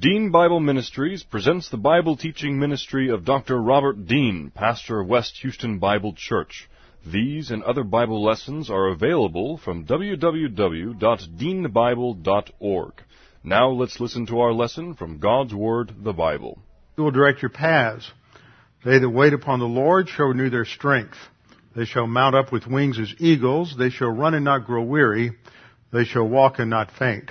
Dean Bible Ministries presents the Bible teaching ministry of Dr. Robert Dean, pastor of West Houston Bible Church. These and other Bible lessons are available from www.deanbible.org. Now let's listen to our lesson from God's Word, the Bible. He will direct your paths. They that wait upon the Lord shall renew their strength. They shall mount up with wings as eagles. They shall run and not grow weary. They shall walk and not faint.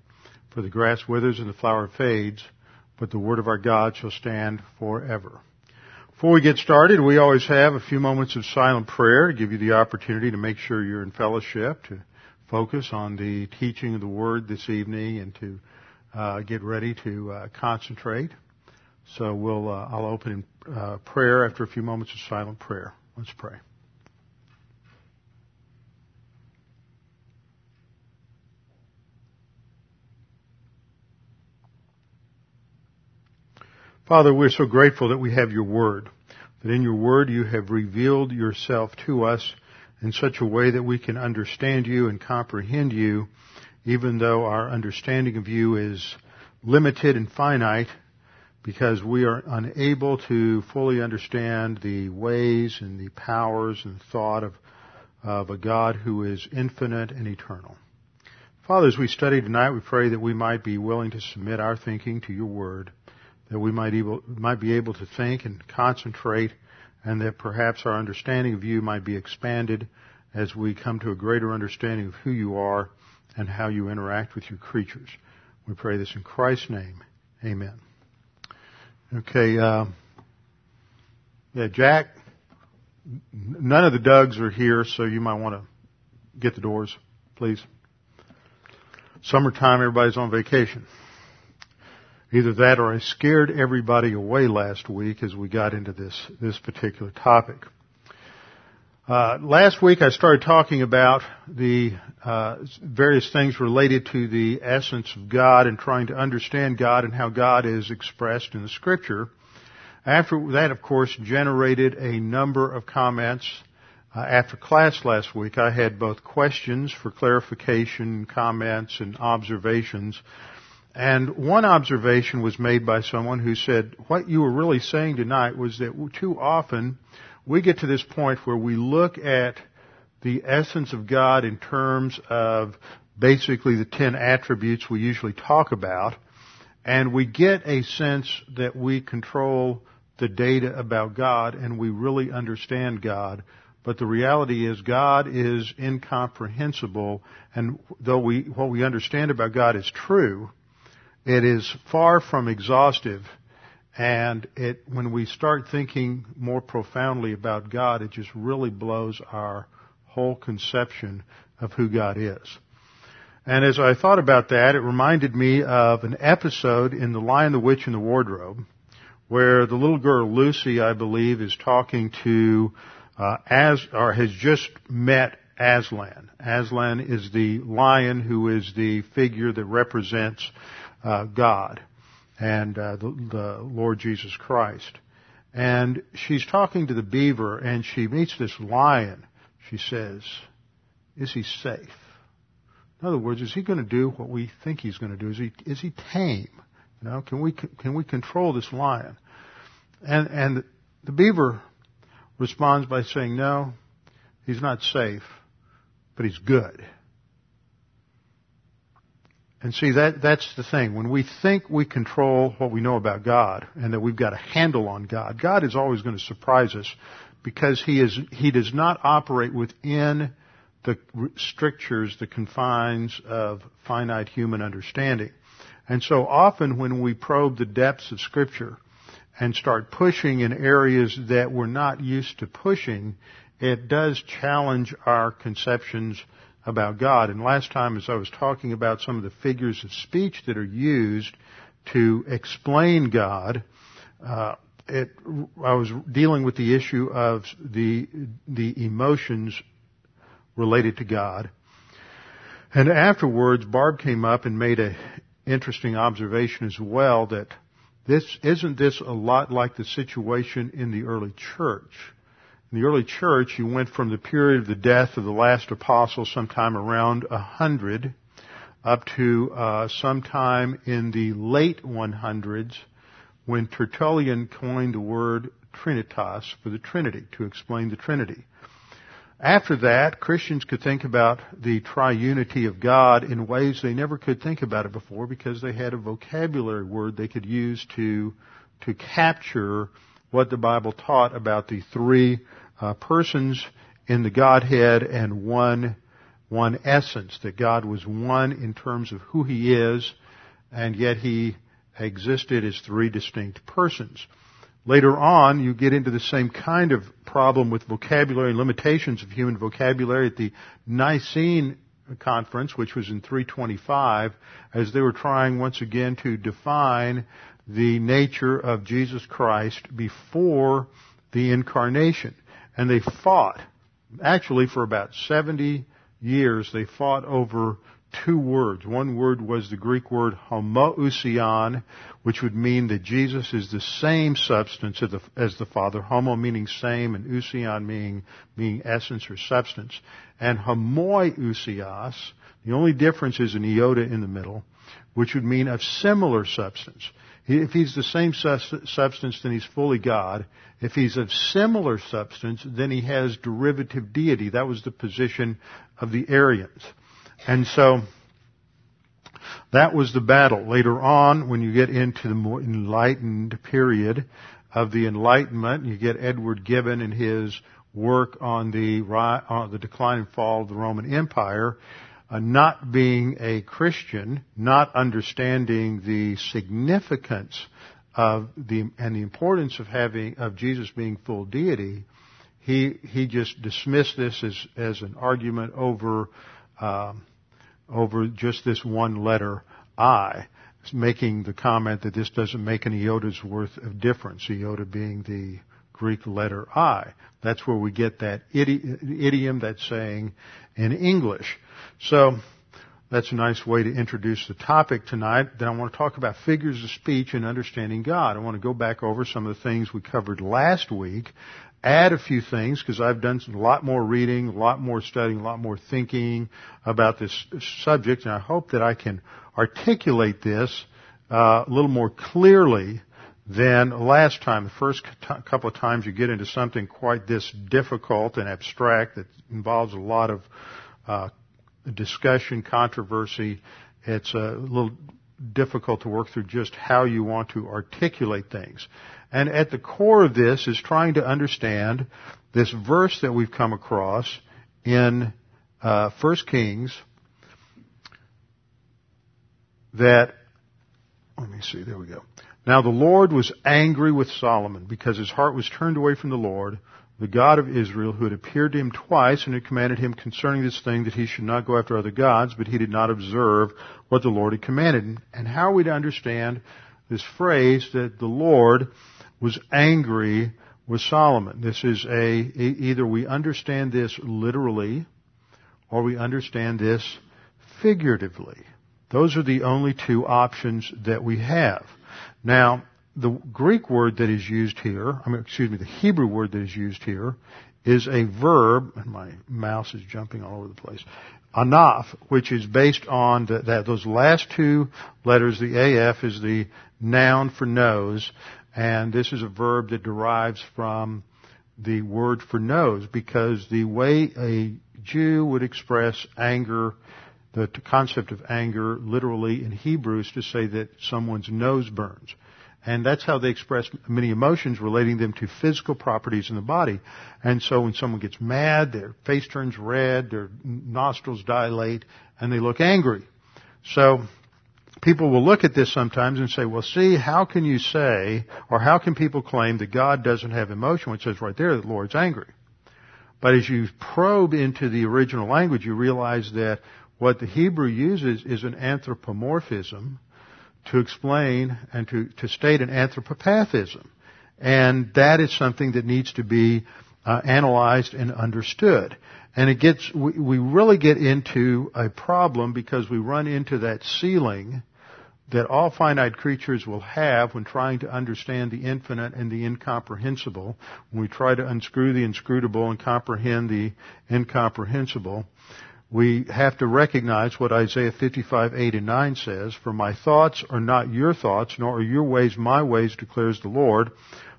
For the grass withers and the flower fades, but the word of our God shall stand forever. Before we get started, we always have a few moments of silent prayer to give you the opportunity to make sure you're in fellowship, to focus on the teaching of the word this evening, and to uh, get ready to uh, concentrate. So we'll, uh, I'll open in uh, prayer after a few moments of silent prayer. Let's pray. Father, we're so grateful that we have your word, that in your word you have revealed yourself to us in such a way that we can understand you and comprehend you, even though our understanding of you is limited and finite, because we are unable to fully understand the ways and the powers and thought of, of a God who is infinite and eternal. Father, as we study tonight, we pray that we might be willing to submit our thinking to your word that we might, able, might be able to think and concentrate, and that perhaps our understanding of you might be expanded as we come to a greater understanding of who you are and how you interact with your creatures. We pray this in Christ's name. Amen. Okay, uh, yeah, Jack, none of the Dougs are here, so you might want to get the doors, please. Summertime, everybody's on vacation. Either that or I scared everybody away last week as we got into this, this particular topic. Uh, last week I started talking about the uh, various things related to the essence of God and trying to understand God and how God is expressed in the Scripture. After that, of course, generated a number of comments. Uh, after class last week, I had both questions for clarification, comments, and observations and one observation was made by someone who said, what you were really saying tonight was that too often we get to this point where we look at the essence of God in terms of basically the ten attributes we usually talk about, and we get a sense that we control the data about God and we really understand God. But the reality is God is incomprehensible, and though we, what we understand about God is true, it is far from exhaustive, and it, when we start thinking more profoundly about God, it just really blows our whole conception of who God is. And as I thought about that, it reminded me of an episode in The Lion, the Witch, and the Wardrobe, where the little girl Lucy, I believe, is talking to uh, as or has just met Aslan. Aslan is the lion who is the figure that represents uh, God and uh, the, the Lord Jesus Christ. And she's talking to the beaver and she meets this lion. She says, is he safe? In other words, is he going to do what we think he's going to do? Is he, is he tame? You know, can we, can we control this lion? And, and the beaver responds by saying, no, he's not safe, but he's good. And see, that, that's the thing. When we think we control what we know about God and that we've got a handle on God, God is always going to surprise us because He is, He does not operate within the strictures, the confines of finite human understanding. And so often when we probe the depths of scripture and start pushing in areas that we're not used to pushing, it does challenge our conceptions about God. And last time as I was talking about some of the figures of speech that are used to explain God. Uh, it, I was dealing with the issue of the the emotions related to God, and afterwards, Barb came up and made a interesting observation as well that this isn't this a lot like the situation in the early church. In the early church, you went from the period of the death of the last apostle, sometime around hundred, up to uh, sometime in the late 100s, when Tertullian coined the word Trinitas for the Trinity to explain the Trinity. After that, Christians could think about the triunity of God in ways they never could think about it before because they had a vocabulary word they could use to, to capture what the Bible taught about the three uh, persons in the Godhead and one, one essence, that God was one in terms of who He is, and yet He existed as three distinct persons. Later on, you get into the same kind of problem with vocabulary limitations of human vocabulary at the Nicene conference, which was in 325, as they were trying once again to define the nature of Jesus Christ before the incarnation. And they fought, actually for about 70 years, they fought over two words. One word was the Greek word homoousion, which would mean that Jesus is the same substance as the, Father. Homo meaning same and ousion meaning, meaning essence or substance. And homoiousios, the only difference is an iota in the middle, which would mean of similar substance. If he's the same substance, then he's fully God. If he's of similar substance, then he has derivative deity. That was the position of the Arians. And so that was the battle. Later on, when you get into the more enlightened period of the Enlightenment, you get Edward Gibbon and his work on the, on the decline and fall of the Roman Empire, uh, not being a Christian, not understanding the significance of the and the importance of having of Jesus being full deity, he he just dismissed this as as an argument over um, over just this one letter I, making the comment that this doesn't make an iota's worth of difference, iota being the Greek letter I. That's where we get that idiom, that saying in English. So, that's a nice way to introduce the topic tonight. Then I want to talk about figures of speech and understanding God. I want to go back over some of the things we covered last week add a few things because I've done a lot more reading, a lot more studying, a lot more thinking about this subject, and I hope that I can articulate this uh, a little more clearly than last time. The first couple of times you get into something quite this difficult and abstract that involves a lot of uh, discussion, controversy. It's a little difficult to work through just how you want to articulate things. And at the core of this is trying to understand this verse that we've come across in uh, 1 Kings that, let me see, there we go. Now the Lord was angry with Solomon because his heart was turned away from the Lord, the God of Israel, who had appeared to him twice and had commanded him concerning this thing that he should not go after other gods, but he did not observe what the Lord had commanded. And how are we to understand this phrase that the Lord was angry with Solomon. This is a, either we understand this literally or we understand this figuratively. Those are the only two options that we have. Now, the Greek word that is used here, I mean, excuse me, the Hebrew word that is used here is a verb, and my mouse is jumping all over the place, anaf, which is based on the, that those last two letters, the AF is the noun for nose, and this is a verb that derives from the word for nose because the way a Jew would express anger, the concept of anger literally in Hebrew is to say that someone's nose burns. And that's how they express many emotions relating them to physical properties in the body. And so when someone gets mad, their face turns red, their nostrils dilate, and they look angry. So people will look at this sometimes and say, well, see, how can you say, or how can people claim that God doesn't have emotion? It says right there that the Lord's angry. But as you probe into the original language, you realize that what the Hebrew uses is an anthropomorphism to explain and to, to state an anthropopathism. And that is something that needs to be uh, analyzed and understood. And it gets, we, we really get into a problem because we run into that ceiling that all finite creatures will have when trying to understand the infinite and the incomprehensible. When we try to unscrew the inscrutable and comprehend the incomprehensible, we have to recognize what Isaiah 55, 8 and 9 says, For my thoughts are not your thoughts, nor are your ways my ways, declares the Lord.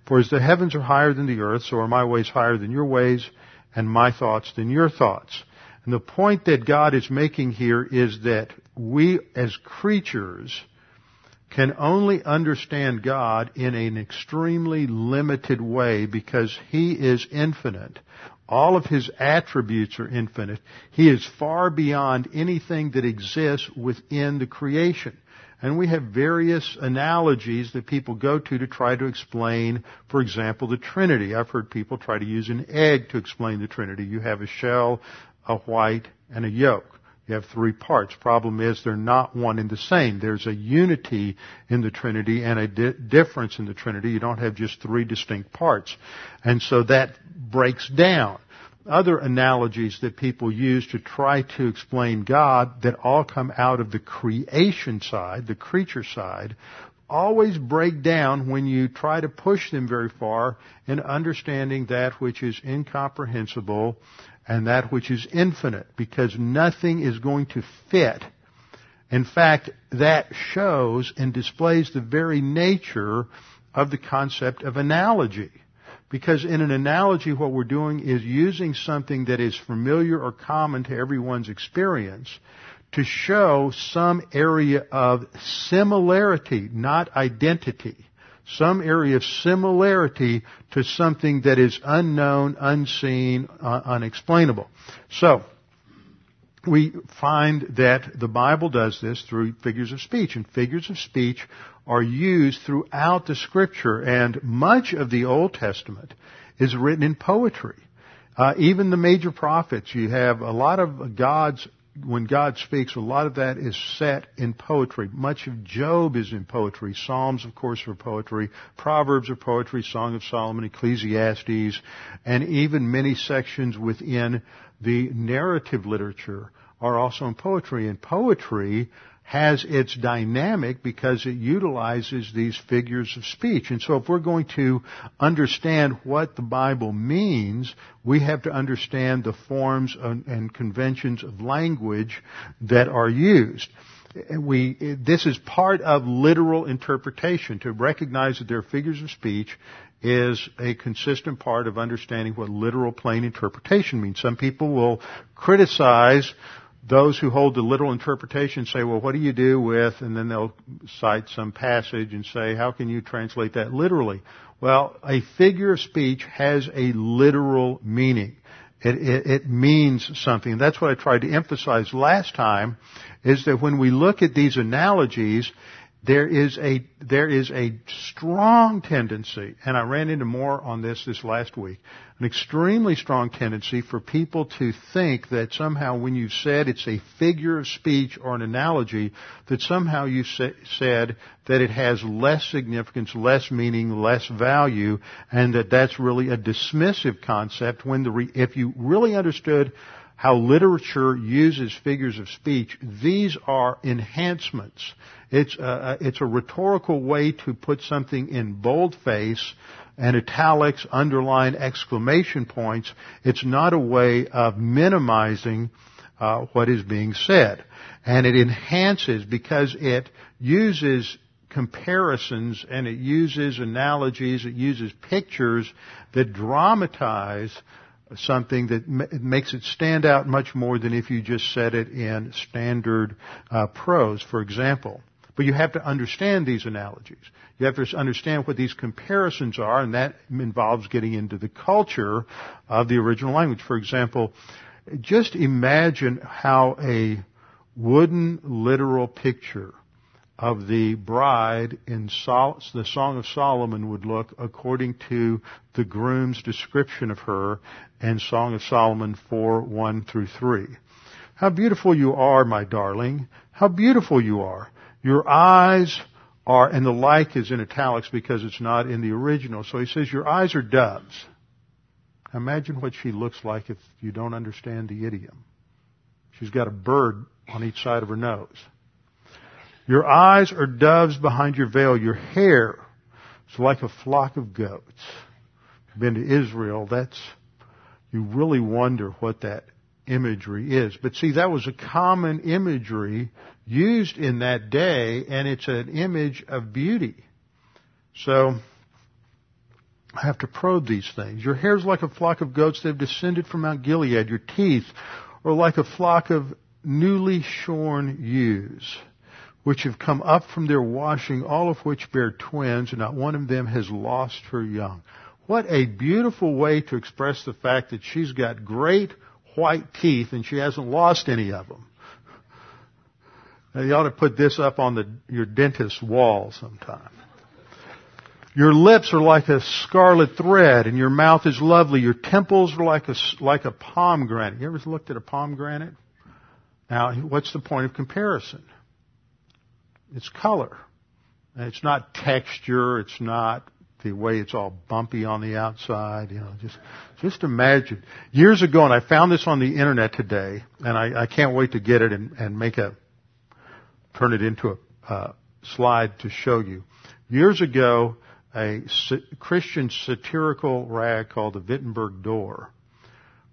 For as the heavens are higher than the earth, so are my ways higher than your ways, and my thoughts than your thoughts. And the point that God is making here is that we as creatures can only understand God in an extremely limited way because He is infinite. All of His attributes are infinite. He is far beyond anything that exists within the creation. And we have various analogies that people go to to try to explain, for example, the Trinity. I've heard people try to use an egg to explain the Trinity. You have a shell, a white, and a yolk. You have three parts. Problem is they're not one and the same. There's a unity in the Trinity and a di- difference in the Trinity. You don't have just three distinct parts. And so that breaks down other analogies that people use to try to explain God that all come out of the creation side, the creature side, always break down when you try to push them very far in understanding that which is incomprehensible and that which is infinite because nothing is going to fit. In fact, that shows and displays the very nature of the concept of analogy. Because in an analogy, what we're doing is using something that is familiar or common to everyone's experience to show some area of similarity, not identity. Some area of similarity to something that is unknown, unseen, uh, unexplainable. So, we find that the Bible does this through figures of speech, and figures of speech are used throughout the scripture, and much of the Old Testament is written in poetry. Uh, even the major prophets, you have a lot of God's, when God speaks, a lot of that is set in poetry. Much of Job is in poetry. Psalms, of course, are poetry. Proverbs are poetry. Song of Solomon, Ecclesiastes, and even many sections within the narrative literature are also in poetry. And poetry has its dynamic because it utilizes these figures of speech. And so if we're going to understand what the Bible means, we have to understand the forms and conventions of language that are used. We, this is part of literal interpretation. To recognize that there are figures of speech is a consistent part of understanding what literal plain interpretation means. Some people will criticize those who hold the literal interpretation say, well, what do you do with, and then they'll cite some passage and say, how can you translate that literally? Well, a figure of speech has a literal meaning. It, it, it, means something. That's what I tried to emphasize last time, is that when we look at these analogies, there is a there is a strong tendency, and I ran into more on this this last week, an extremely strong tendency for people to think that somehow when you said it's a figure of speech or an analogy, that somehow you said that it has less significance, less meaning, less value, and that that's really a dismissive concept. When the re- if you really understood how literature uses figures of speech, these are enhancements. It's a, it's a rhetorical way to put something in boldface and italics, underline, exclamation points. It's not a way of minimizing uh, what is being said. And it enhances because it uses comparisons and it uses analogies, it uses pictures that dramatize something that makes it stand out much more than if you just said it in standard uh, prose, for example. But you have to understand these analogies. You have to understand what these comparisons are, and that involves getting into the culture of the original language. For example, just imagine how a wooden literal picture of the bride in Sol- the Song of Solomon would look according to the groom's description of her in Song of Solomon 4, 1 through 3. How beautiful you are, my darling. How beautiful you are. Your eyes are, and the like is in italics because it's not in the original. So he says, your eyes are doves. Imagine what she looks like if you don't understand the idiom. She's got a bird on each side of her nose. Your eyes are doves behind your veil. Your hair is like a flock of goats. Been to Israel, that's, you really wonder what that imagery is. But see, that was a common imagery used in that day, and it's an image of beauty. So, I have to probe these things. Your hair is like a flock of goats that have descended from Mount Gilead. Your teeth are like a flock of newly shorn ewes, which have come up from their washing, all of which bear twins, and not one of them has lost her young. What a beautiful way to express the fact that she's got great white teeth and she hasn't lost any of them. Now, you ought to put this up on the, your dentist's wall sometime. Your lips are like a scarlet thread and your mouth is lovely. Your temples are like a, like a pomegranate. You ever looked at a pomegranate? Now, what's the point of comparison? It's color. It's not texture. It's not the way it's all bumpy on the outside. You know, just just imagine. Years ago, and I found this on the internet today, and I, I can't wait to get it and, and make a turn it into a slide to show you. Years ago, a Christian satirical rag called the Wittenberg Door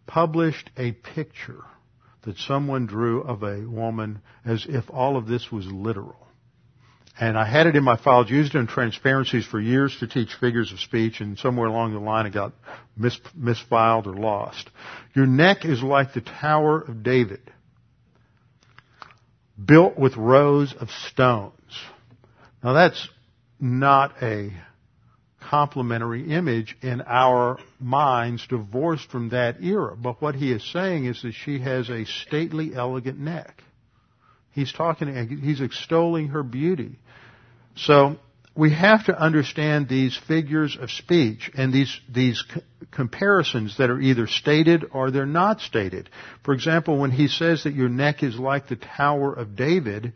published a picture that someone drew of a woman as if all of this was literal. And I had it in my files, used it in transparencies for years to teach figures of speech, and somewhere along the line it got mis- misfiled or lost. Your neck is like the Tower of David, built with rows of stones. Now that's not a complimentary image in our minds divorced from that era. But what he is saying is that she has a stately, elegant neck. He's talking, he's extolling her beauty. So, we have to understand these figures of speech and these, these comparisons that are either stated or they're not stated. For example, when he says that your neck is like the Tower of David,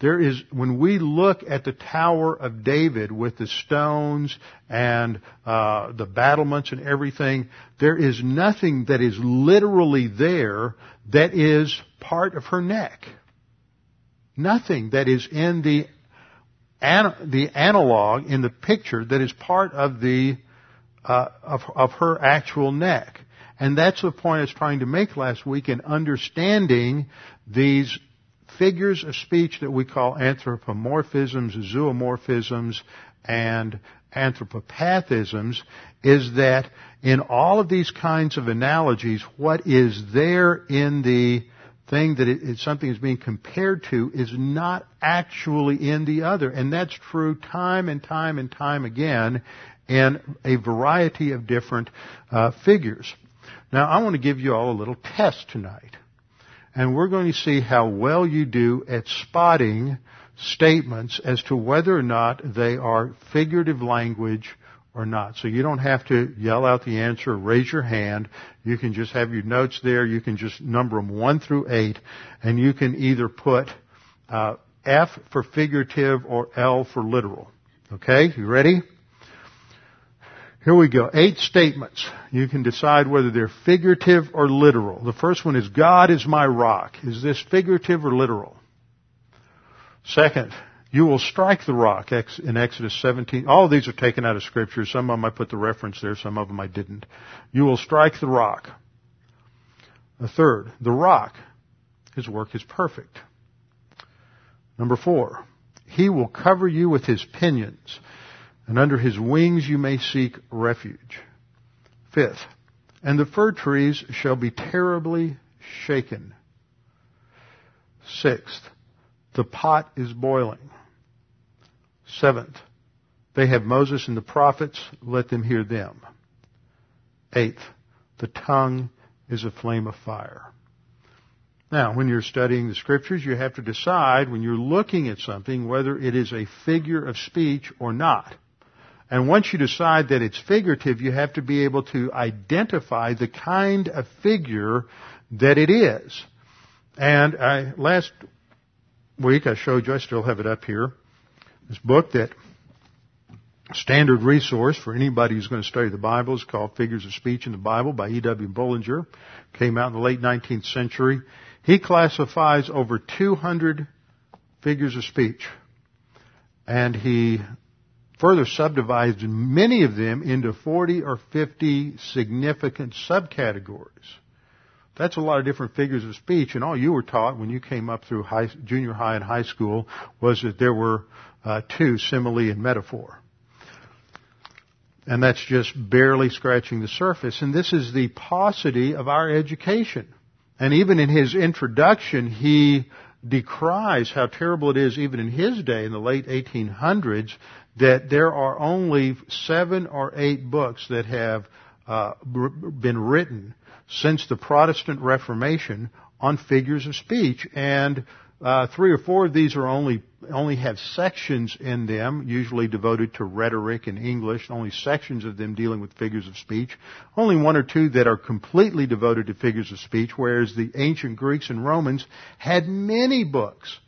there is, when we look at the Tower of David with the stones and uh, the battlements and everything, there is nothing that is literally there that is part of her neck. Nothing that is in the the analog in the picture that is part of the uh, of, of her actual neck. And that's the point I was trying to make last week in understanding these figures of speech that we call anthropomorphisms, zoomorphisms, and anthropopathisms is that in all of these kinds of analogies, what is there in the thing that it, it, something is being compared to is not actually in the other. And that's true time and time and time again in a variety of different uh, figures. Now, I want to give you all a little test tonight and we're going to see how well you do at spotting statements as to whether or not they are figurative language or not. So you don't have to yell out the answer raise your hand. You can just have your notes there. You can just number them 1 through 8 and you can either put uh, F for figurative or L for literal. Okay, you ready? Here we go. Eight statements. You can decide whether they're figurative or literal. The first one is God is my rock. Is this figurative or literal? Second, you will strike the rock in Exodus 17. All of these are taken out of scripture. Some of them I put the reference there, some of them I didn't. You will strike the rock. A third, the rock, his work is perfect. Number four, he will cover you with his pinions and under his wings you may seek refuge. Fifth, and the fir trees shall be terribly shaken. Sixth, the pot is boiling. Seventh, they have Moses and the prophets, let them hear them. Eighth, the tongue is a flame of fire. Now, when you're studying the scriptures, you have to decide when you're looking at something whether it is a figure of speech or not. And once you decide that it's figurative, you have to be able to identify the kind of figure that it is. And I, last week I showed you, I still have it up here, This book that standard resource for anybody who's going to study the Bible is called Figures of Speech in the Bible by E.W. Bullinger. Came out in the late 19th century. He classifies over 200 figures of speech. And he further subdivides many of them into 40 or 50 significant subcategories. That's a lot of different figures of speech, and all you were taught when you came up through high, junior high and high school was that there were uh, two, simile and metaphor. And that's just barely scratching the surface. And this is the paucity of our education. And even in his introduction, he decries how terrible it is, even in his day, in the late 1800s, that there are only seven or eight books that have uh, been written since the Protestant Reformation on figures of speech, and uh, three or four of these are only only have sections in them, usually devoted to rhetoric and English. Only sections of them dealing with figures of speech. Only one or two that are completely devoted to figures of speech. Whereas the ancient Greeks and Romans had many books.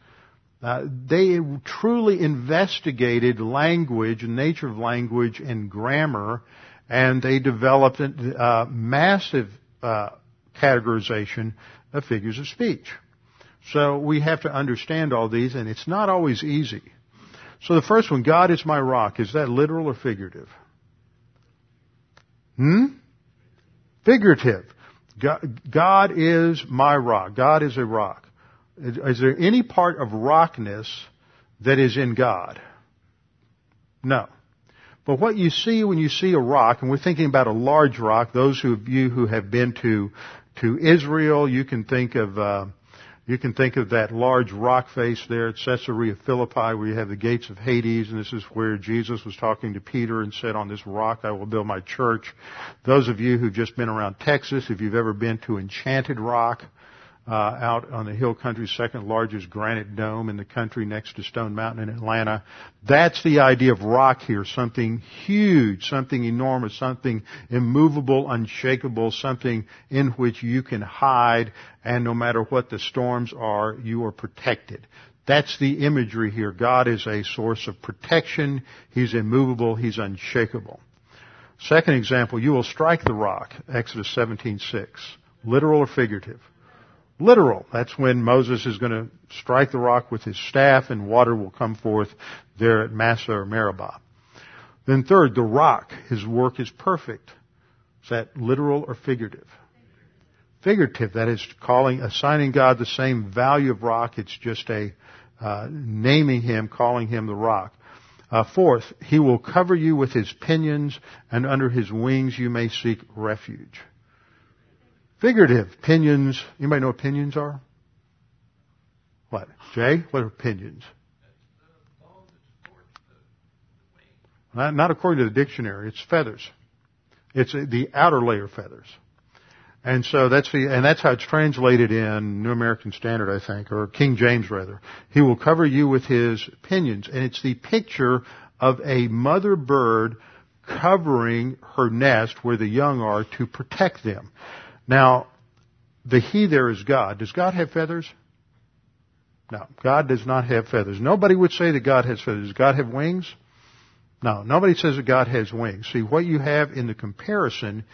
Uh, they truly investigated language, nature of language, and grammar, and they developed a uh, massive uh, categorization of figures of speech. So we have to understand all these, and it's not always easy. So the first one, God is my rock, is that literal or figurative? Hmm? Figurative. God, is my rock. God is a rock. Is there any part of rockness that is in God? No. But what you see when you see a rock, and we're thinking about a large rock, those of you who have been to, to Israel, you can think of, uh, you can think of that large rock face there at Caesarea Philippi where you have the gates of Hades and this is where Jesus was talking to Peter and said, on this rock I will build my church. Those of you who've just been around Texas, if you've ever been to Enchanted Rock, uh, out on the hill country's second largest granite dome in the country next to Stone Mountain in Atlanta. That's the idea of rock here. Something huge, something enormous, something immovable, unshakable, something in which you can hide and no matter what the storms are, you are protected. That's the imagery here. God is a source of protection. He's immovable. He's unshakable. Second example, you will strike the rock, Exodus 17:6. Literal or figurative? Literal. That's when Moses is going to strike the rock with his staff and water will come forth there at Massah or Meribah. Then third, the rock. His work is perfect. Is that literal or figurative? Figurative. That is calling, assigning God the same value of rock. It's just a uh, naming him, calling him the rock. Uh, fourth, he will cover you with his pinions, and under his wings you may seek refuge. Figurative. Pinions. Anybody know what pinions are? What? Jay? What are pinions? Not, not according to the dictionary. It's feathers. It's the outer layer feathers. And so that's the, and that's how it's translated in New American Standard, I think, or King James rather. He will cover you with his pinions. And it's the picture of a mother bird covering her nest where the young are to protect them. Now, the he there is God. Does God have feathers? No, God does not have feathers. Nobody would say that God has feathers. Does God have wings? No, nobody says that God has wings. See, what you have in the comparison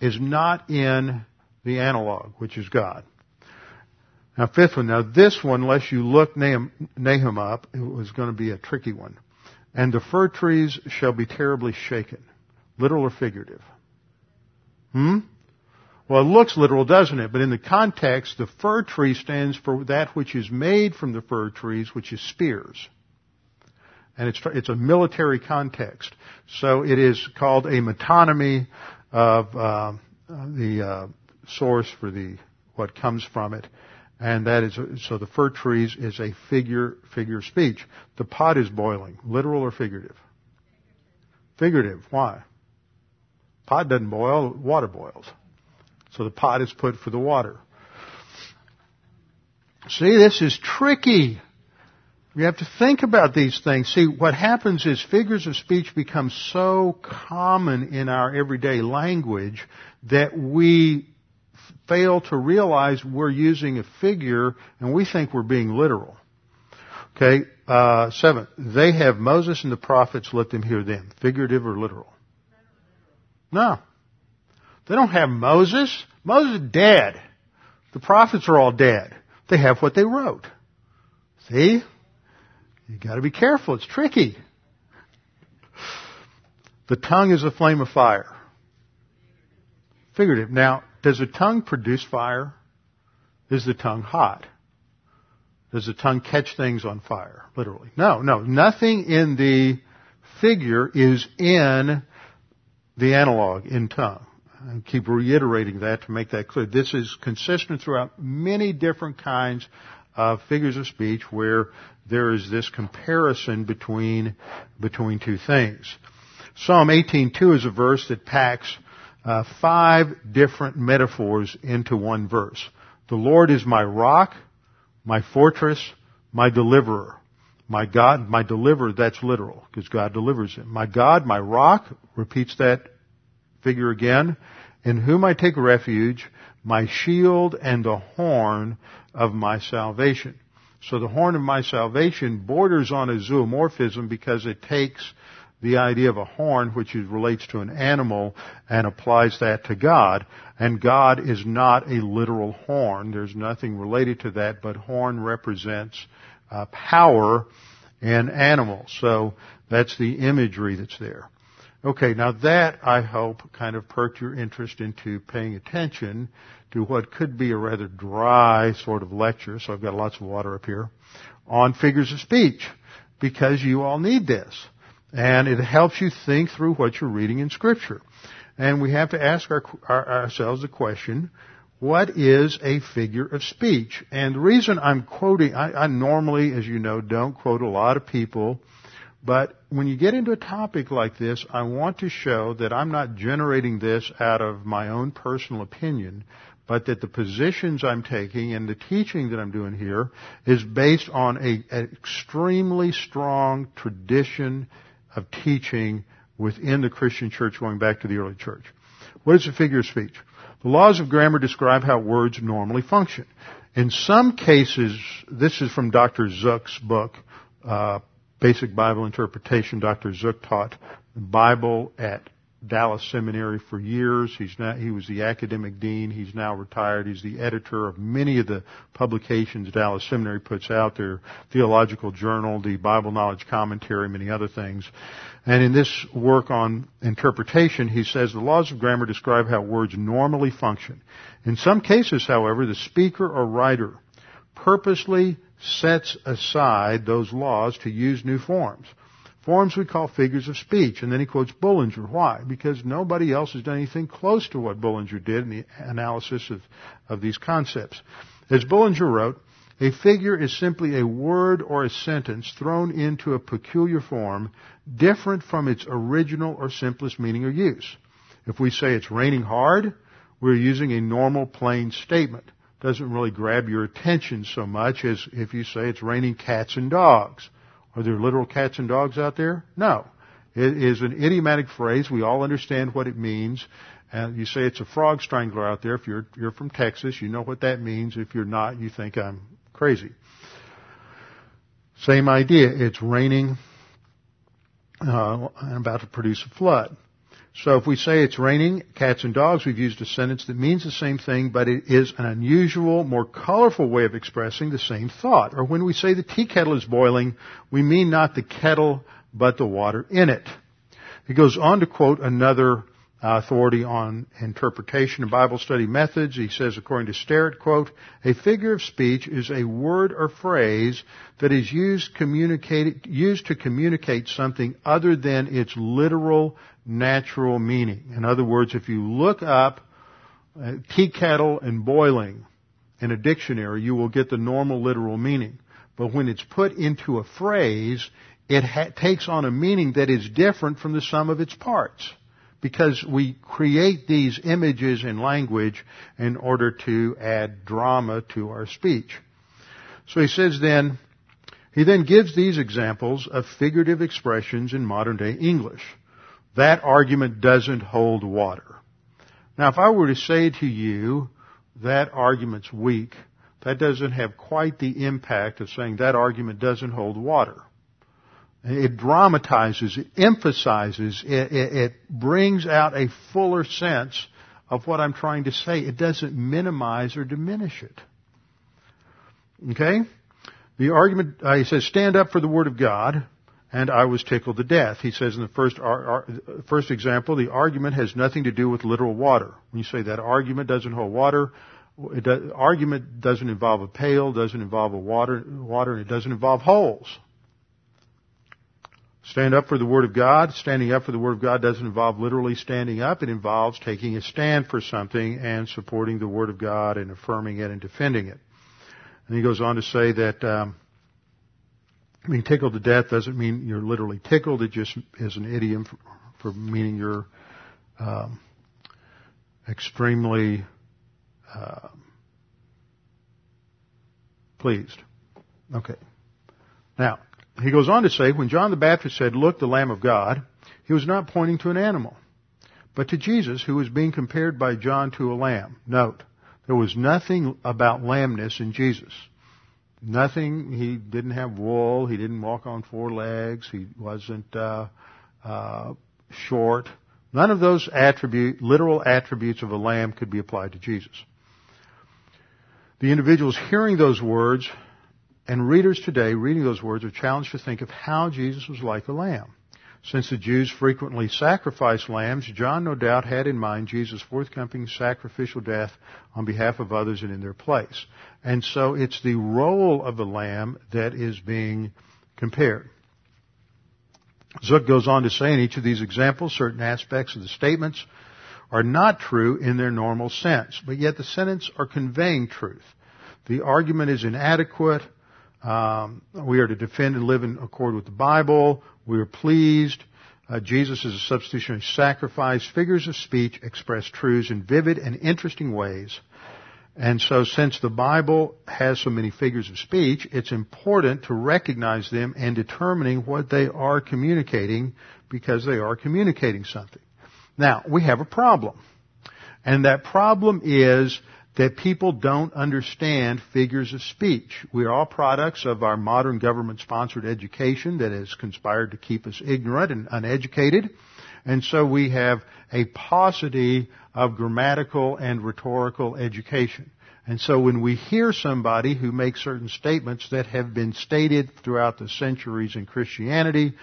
is not in the analog, which is God. Now, fifth one. Now, this one, unless you look Nahum, up, it was going to be a tricky one. And the fir trees shall be terribly shaken. Literal or figurative? Hmm? Well, it looks literal, doesn't it? But in the context, the fir tree stands for that which is made from the fir trees, which is spears. And it's, it's a military context. So it is called a metonymy of uh, the uh, source for the what comes from it. And that is, so the fir trees is a figure, figure speech. The pot is boiling. Literal or figurative? Figurative. Why? Pot doesn't boil, water boils. So the pot is put for the water. See, this is tricky. We have to think about these things. See, what happens is figures of speech become so common in our everyday language that we fail to realize we're using a figure and we think we're being literal. Okay, uh, 7. They have Moses and the prophets, let them hear them. Figurative or literal? No. They don't have Moses. Moses is dead. The prophets are all dead. They have what they wrote. See? You gotta be careful. It's tricky. The tongue is a flame of fire. Figurative. Now, does a tongue produce fire? Is the tongue hot? Does the tongue catch things on fire? Literally. No, no. Nothing in the figure is in the analog in tongue. I keep reiterating that to make that clear. This is consistent throughout many different kinds of figures of speech where there is this comparison between, between two things. Psalm 18.2 is a verse that packs uh, five different metaphors into one verse. The Lord is my rock, my fortress, my deliverer. My God, my deliverer, that's literal, because God delivers him. My God, my rock, repeats that figure again, in whom I take refuge, my shield and the horn of my salvation. So the horn of my salvation borders on a zoomorphism because it takes the idea of a horn, which relates to an animal, and applies that to God. And God is not a literal horn. There's nothing related to that, but horn represents uh, power in animals. So that's the imagery that's there. Okay, now that, I hope, kind of perked your interest into paying attention to what could be a rather dry sort of lecture, so I've got lots of water up here, on figures of speech, because you all need this. And it helps you think through what you're reading in Scripture. And we have to ask our, our, ourselves the question, what is a figure of speech? And the reason I'm quoting, I, I normally, as you know, don't quote a lot of people, but when you get into a topic like this, I want to show that I'm not generating this out of my own personal opinion, but that the positions I'm taking and the teaching that I'm doing here is based on a, an extremely strong tradition of teaching within the Christian church going back to the early church. What is a figure of speech? The laws of grammar describe how words normally function. In some cases, this is from Dr. Zuck's book, uh, Basic Bible Interpretation. Dr. Zuck taught the Bible at Dallas Seminary for years. He's now, he was the academic dean. He's now retired. He's the editor of many of the publications Dallas Seminary puts out their theological journal, the Bible knowledge commentary, many other things. And in this work on interpretation, he says the laws of grammar describe how words normally function. In some cases, however, the speaker or writer purposely sets aside those laws to use new forms. Forms we call figures of speech. And then he quotes Bullinger. Why? Because nobody else has done anything close to what Bullinger did in the analysis of, of these concepts. As Bullinger wrote, a figure is simply a word or a sentence thrown into a peculiar form different from its original or simplest meaning or use. If we say it's raining hard, we're using a normal plain statement. Doesn't really grab your attention so much as if you say it's raining cats and dogs. Are there literal cats and dogs out there? No. It is an idiomatic phrase. We all understand what it means. And you say it's a frog strangler out there. If you're, you're from Texas, you know what that means. If you're not, you think I'm crazy. Same idea. It's raining uh, and about to produce a flood. So if we say it's raining cats and dogs, we've used a sentence that means the same thing, but it is an unusual, more colorful way of expressing the same thought. Or when we say the tea kettle is boiling, we mean not the kettle, but the water in it. He goes on to quote another authority on interpretation and Bible study methods. He says, according to Sterrett, quote, a figure of speech is a word or phrase that is used, used to communicate something other than its literal, natural meaning. In other words, if you look up uh, tea kettle and boiling in a dictionary, you will get the normal literal meaning. But when it's put into a phrase, it ha- takes on a meaning that is different from the sum of its parts because we create these images in language in order to add drama to our speech. So he says then, he then gives these examples of figurative expressions in modern day English. That argument doesn't hold water. Now if I were to say to you, that argument's weak, that doesn't have quite the impact of saying that argument doesn't hold water. It dramatizes, it emphasizes, it, it, it, brings out a fuller sense of what I'm trying to say. It doesn't minimize or diminish it. Okay? The argument, uh, he says, stand up for the Word of God, and I was tickled to death. He says in the first, ar- ar- first example, the argument has nothing to do with literal water. When you say that argument doesn't hold water, does, argument doesn't involve a pail, doesn't involve a water, water, and it doesn't involve holes. Stand up for the Word of God. Standing up for the Word of God doesn't involve literally standing up. It involves taking a stand for something and supporting the Word of God and affirming it and defending it. And he goes on to say that um, being tickled to death doesn't mean you're literally tickled. It just is an idiom for, for meaning you're um, extremely uh, pleased. Okay. Now, he goes on to say, when John the Baptist said, look, the Lamb of God, he was not pointing to an animal, but to Jesus, who was being compared by John to a lamb. Note, there was nothing about lambness in Jesus. Nothing, he didn't have wool, he didn't walk on four legs, he wasn't uh, uh, short. None of those attribute, literal attributes of a lamb could be applied to Jesus. The individuals hearing those words and readers today, reading those words, are challenged to think of how Jesus was like a lamb. Since the Jews frequently sacrificed lambs, John no doubt had in mind Jesus' forthcoming sacrificial death on behalf of others and in their place. And so it's the role of the lamb that is being compared. Zuck goes on to say in each of these examples, certain aspects of the statements are not true in their normal sense, but yet the sentences are conveying truth. The argument is inadequate, um, we are to defend and live in accord with the Bible. We are pleased. Uh, Jesus is a substitutionary sacrifice. Figures of speech express truths in vivid and interesting ways. And so since the Bible has so many figures of speech, it's important to recognize them and determining what they are communicating because they are communicating something. Now, we have a problem. And that problem is that people don't understand figures of speech. We are all products of our modern government sponsored education that has conspired to keep us ignorant and uneducated. And so we have a paucity of grammatical and rhetorical education. And so when we hear somebody who makes certain statements that have been stated throughout the centuries in Christianity,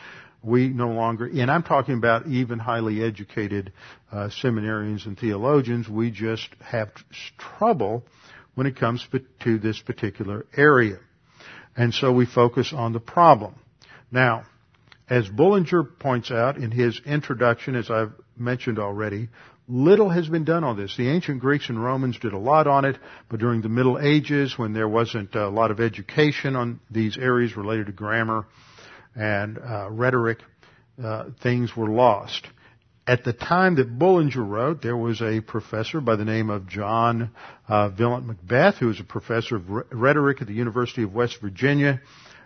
we no longer, and I'm talking about even highly educated uh, seminarians and theologians, we just have trouble when it comes to this particular area. And so we focus on the problem. Now, as Bullinger points out in his introduction, as I've mentioned already, little has been done on this. The ancient Greeks and Romans did a lot on it, but during the Middle Ages, when there wasn't a lot of education on these areas related to grammar, and uh, rhetoric, uh, things were lost. At the time that Bullinger wrote, there was a professor by the name of John uh, Macbeth, who was a professor of rhetoric at the University of West Virginia,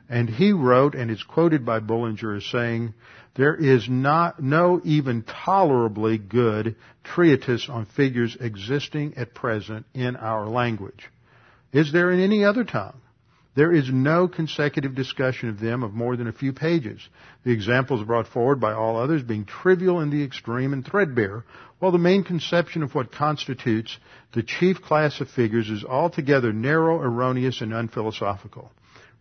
and he wrote, and is quoted by Bullinger as saying, there is not, no even tolerably good treatise on figures existing at present in our language. Is there in any other tongue? There is no consecutive discussion of them of more than a few pages. The examples brought forward by all others being trivial in the extreme and threadbare, while the main conception of what constitutes the chief class of figures is altogether narrow, erroneous, and unphilosophical.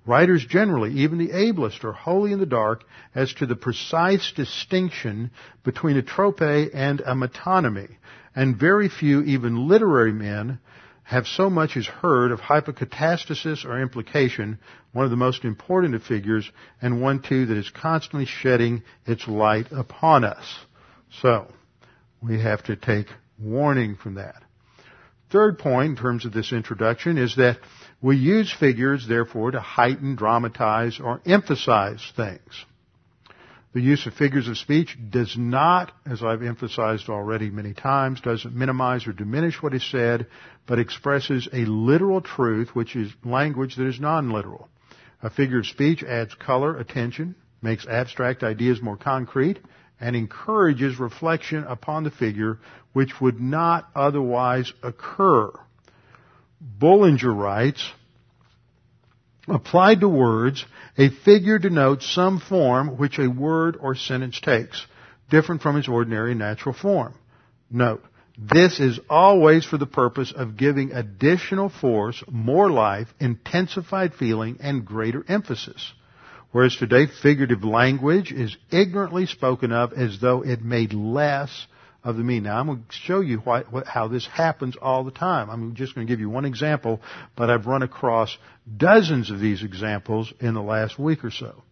Writers generally, even the ablest, are wholly in the dark as to the precise distinction between a trope and a metonymy, and very few, even literary men, have so much as heard of hypocatastasis or implication, one of the most important of figures, and one too that is constantly shedding its light upon us. So, we have to take warning from that. Third point in terms of this introduction is that we use figures, therefore, to heighten, dramatize, or emphasize things. The use of figures of speech does not, as I've emphasized already many times, doesn't minimize or diminish what is said, but expresses a literal truth, which is language that is non-literal. A figure of speech adds color, attention, makes abstract ideas more concrete, and encourages reflection upon the figure which would not otherwise occur. Bullinger writes, Applied to words, a figure denotes some form which a word or sentence takes, different from its ordinary natural form. Note, this is always for the purpose of giving additional force, more life, intensified feeling, and greater emphasis. Whereas today, figurative language is ignorantly spoken of as though it made less of the meaning. Now, I'm going to show you why, how this happens all the time. I'm just going to give you one example, but I've run across dozens of these examples in the last week or so.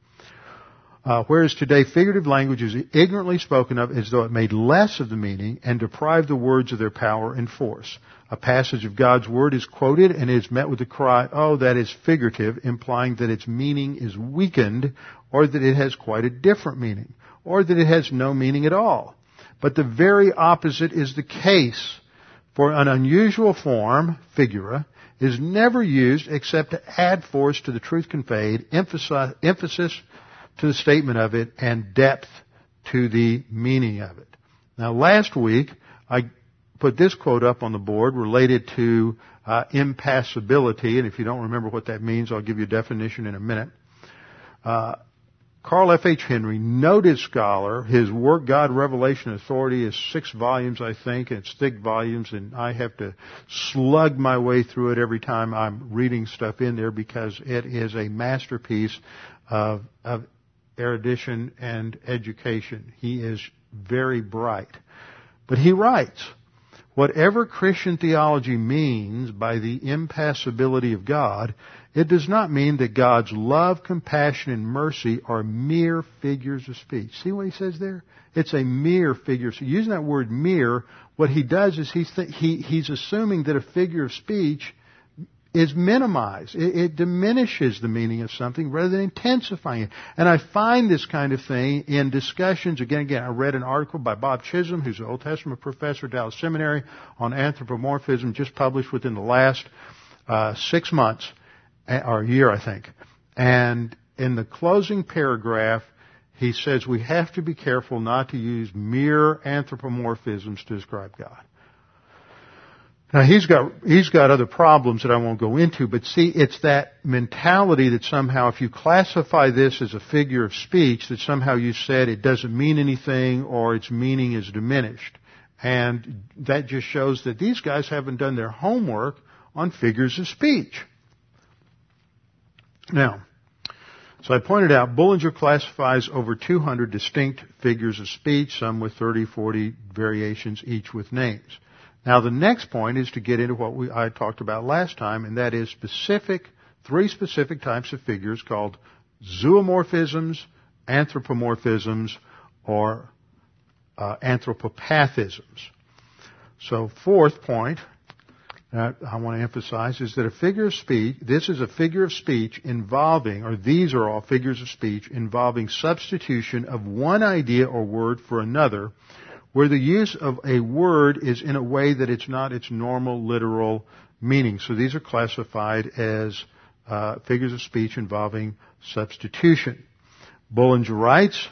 Uh, whereas today, figurative language is ignorantly spoken of as though it made less of the meaning and deprived the words of their power and force. A passage of God's Word is quoted and is met with the cry, oh, that is figurative, implying that its meaning is weakened, or that it has quite a different meaning, or that it has no meaning at all. But the very opposite is the case. For an unusual form, figura, is never used except to add force to the truth conveyed, emphasis to the statement of it, and depth to the meaning of it. Now last week, I put this quote up on the board related to uh, impassibility, and if you don't remember what that means, I'll give you a definition in a minute. Uh, Carl F. H. Henry, noted scholar, his work, God, Revelation, Authority, is six volumes, I think, and it's thick volumes, and I have to slug my way through it every time I'm reading stuff in there because it is a masterpiece of, of erudition and education. He is very bright. But he writes, Whatever Christian theology means by the impassibility of God, it does not mean that God's love, compassion, and mercy are mere figures of speech. See what he says there? It's a mere figure. So using that word mere, what he does is he's, th- he, he's assuming that a figure of speech is minimized. It, it, diminishes the meaning of something rather than intensifying it. And I find this kind of thing in discussions. Again, again, I read an article by Bob Chisholm, who's an Old Testament professor at Dallas Seminary, on anthropomorphism, just published within the last uh, six months or year, I think. And in the closing paragraph, he says we have to be careful not to use mere anthropomorphisms to describe God. Now he's got, he's got other problems that I won't go into, but see, it's that mentality that somehow if you classify this as a figure of speech, that somehow you said it doesn't mean anything or its meaning is diminished. And that just shows that these guys haven't done their homework on figures of speech. Now, so I pointed out Bullinger classifies over 200 distinct figures of speech, some with 30, 40 variations, each with names. Now the next point is to get into what we, I talked about last time, and that is specific, three specific types of figures called zoomorphisms, anthropomorphisms, or uh, anthropopathisms. So fourth point that I want to emphasize is that a figure of speech, this is a figure of speech involving, or these are all figures of speech involving substitution of one idea or word for another where the use of a word is in a way that it's not its normal literal meaning. So these are classified as uh, figures of speech involving substitution. Bullinger writes,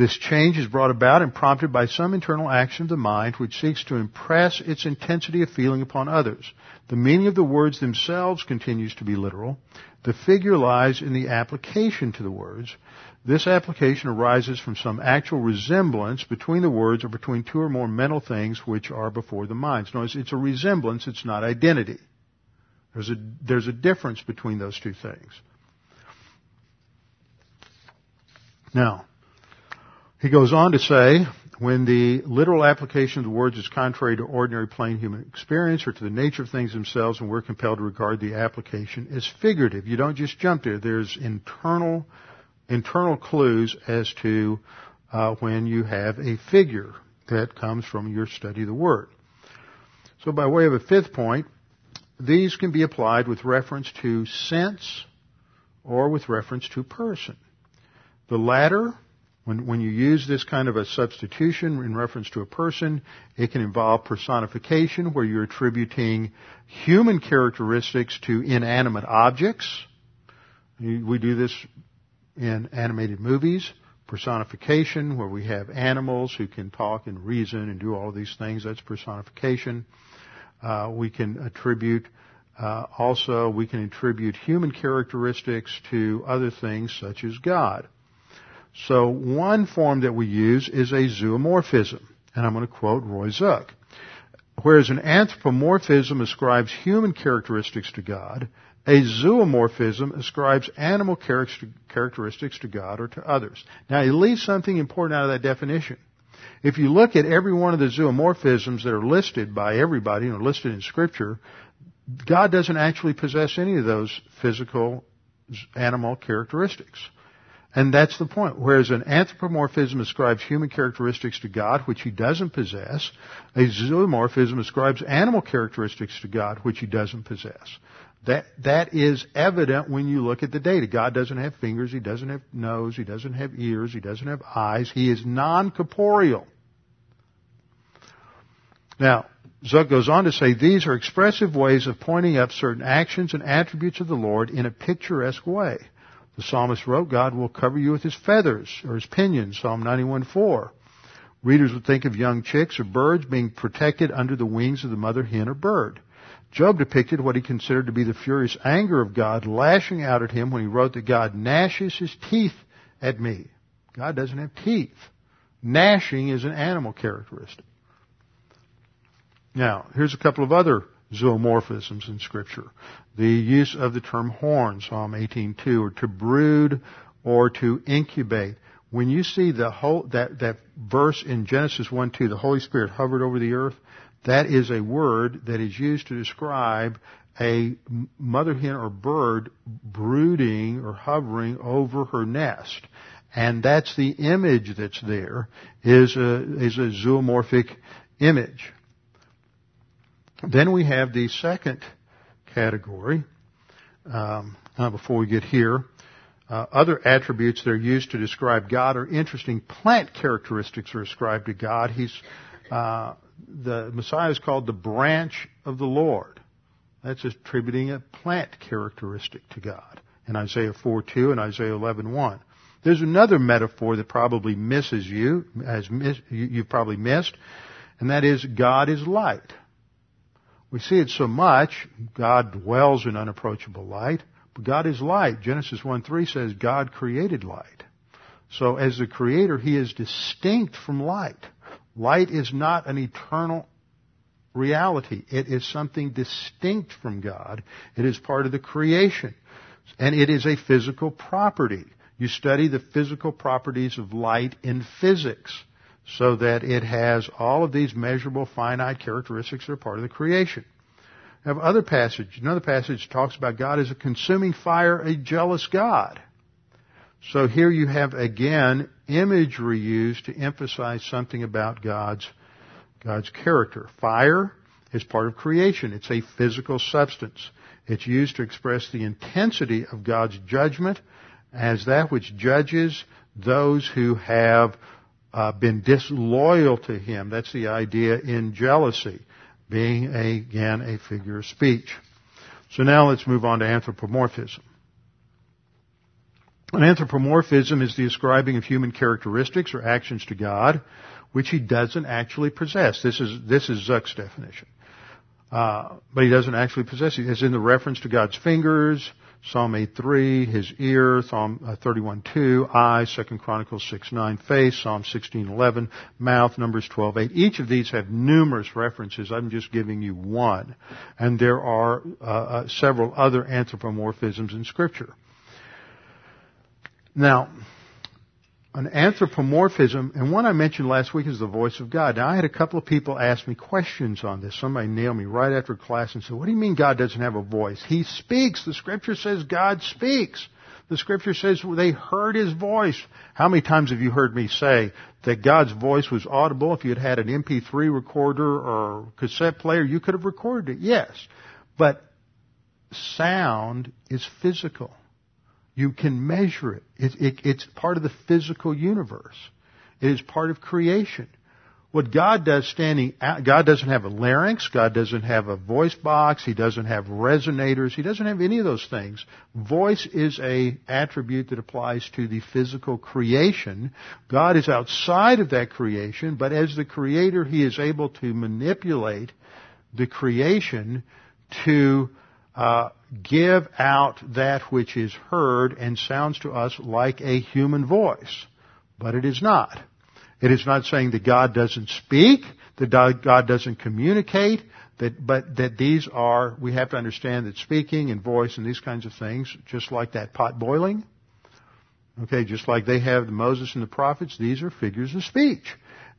this change is brought about and prompted by some internal action of the mind which seeks to impress its intensity of feeling upon others. The meaning of the words themselves continues to be literal. The figure lies in the application to the words. This application arises from some actual resemblance between the words or between two or more mental things which are before the minds. Notice it's a resemblance, it's not identity. There's a, there's a difference between those two things. Now, he goes on to say, when the literal application of the words is contrary to ordinary plain human experience or to the nature of things themselves, and we're compelled to regard the application as figurative. You don't just jump there. There's internal internal clues as to uh, when you have a figure that comes from your study of the Word. So by way of a fifth point, these can be applied with reference to sense or with reference to person. The latter, when, when you use this kind of a substitution in reference to a person, it can involve personification where you're attributing human characteristics to inanimate objects. We do this in animated movies, personification, where we have animals who can talk and reason and do all of these things. That's personification. Uh, we can attribute Uh, also, we can attribute human characteristics to other things such as God. So one form that we use is a zoomorphism. And I'm going to quote Roy Zuck. Whereas an anthropomorphism ascribes human characteristics to God, a zoomorphism ascribes animal characteristics to God or to others. Now, he leaves something important out of that definition. If you look at every one of the zoomorphisms that are listed by everybody, and know, listed in Scripture, God doesn't actually possess any of those physical animal characteristics. And that's the point. Whereas an anthropomorphism ascribes human characteristics to God, which he doesn't possess, a zoomorphism ascribes animal characteristics to God, which he doesn't possess. That, that is evident when you look at the data. God doesn't have fingers, He doesn't have nose, He doesn't have ears, He doesn't have eyes. He is non-corporeal. Now, Zuck goes on to say these are expressive ways of pointing up certain actions and attributes of the Lord in a picturesque way. The psalmist wrote, God will cover you with his feathers or his pinions, Psalm 91:4. Readers would think of young chicks or birds being protected under the wings of the mother hen or bird. Job depicted what he considered to be the furious anger of God lashing out at him when he wrote that God gnashes his teeth at me. God doesn't have teeth. Gnashing is an animal characteristic. Now, here's a couple of other zoomorphisms in Scripture. The use of the term horn, Psalm 18:2, or to brood or to incubate. When you see the whole that that verse in Genesis 1:2, the Holy Spirit hovered over the earth, that is a word that is used to describe a mother hen or bird brooding or hovering over her nest. And that's the image that's there, is a, is a zoomorphic image. Then we have the second category, um, uh, before we get here. Uh, other attributes that are used to describe God are interesting. Plant characteristics are ascribed to God. He's uh, the Messiah is called the branch of the Lord. That's attributing a plant characteristic to God in Isaiah 4:2 and Isaiah 11:1. There's another metaphor that probably misses you, as miss, you've probably missed, and that is God is light. We see it so much. God dwells in unapproachable light, but God is light. Genesis 1:3 says God created light. So as the creator, he is distinct from light. Light is not an eternal reality. It is something distinct from God. It is part of the creation. And it is a physical property. You study the physical properties of light in physics so that it has all of these measurable finite characteristics that are part of the creation. I have other passage. Another passage talks about God as a consuming fire, a jealous God. So here you have again imagery used to emphasize something about God's, God's character. Fire is part of creation. It's a physical substance. It's used to express the intensity of God's judgment as that which judges those who have uh, been disloyal to Him. That's the idea in jealousy, being a, again a figure of speech. So now let's move on to anthropomorphism. An anthropomorphism is the ascribing of human characteristics or actions to God, which he doesn't actually possess. This is, this is Zuck's definition. Uh, but he doesn't actually possess it. It's in the reference to God's fingers, Psalm 8.3, his ear, Psalm 31.2, uh, eye, Second Chronicles 6.9, face, Psalm 16.11, mouth, Numbers 12.8. Each of these have numerous references. I'm just giving you one. And there are uh, uh, several other anthropomorphisms in Scripture. Now, an anthropomorphism, and one I mentioned last week is the voice of God. Now, I had a couple of people ask me questions on this. Somebody nailed me right after class and said, what do you mean God doesn't have a voice? He speaks. The scripture says God speaks. The scripture says they heard his voice. How many times have you heard me say that God's voice was audible? If you had had an MP3 recorder or cassette player, you could have recorded it. Yes. But sound is physical. You can measure it. it, it it's part of the physical universe. It is part of creation. What God does standing out, God doesn't have a larynx, God doesn't have a voice box, He doesn't have resonators, He doesn't have any of those things. Voice is a attribute that applies to the physical creation. God is outside of that creation, but as the creator, He is able to manipulate the creation to uh, give out that which is heard and sounds to us like a human voice. But it is not. It is not saying that God doesn't speak, that God doesn't communicate, that, but that these are, we have to understand that speaking and voice and these kinds of things, just like that pot boiling, okay, just like they have Moses and the prophets, these are figures of speech.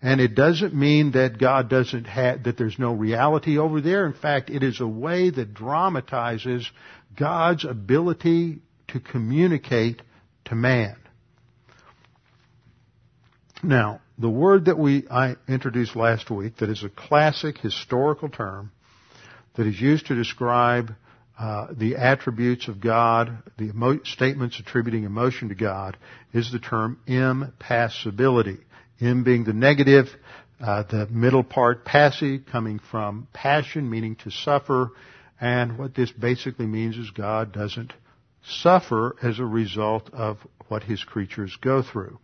And it doesn't mean that God doesn't have, that there's no reality over there. In fact, it is a way that dramatizes God's ability to communicate to man. Now, the word that we I introduced last week that is a classic historical term that is used to describe uh, the attributes of God, the emo- statements attributing emotion to God, is the term impassibility. M being the negative, uh, the middle part passive, coming from passion, meaning to suffer, and what this basically means is God doesn't suffer as a result of what His creatures go through.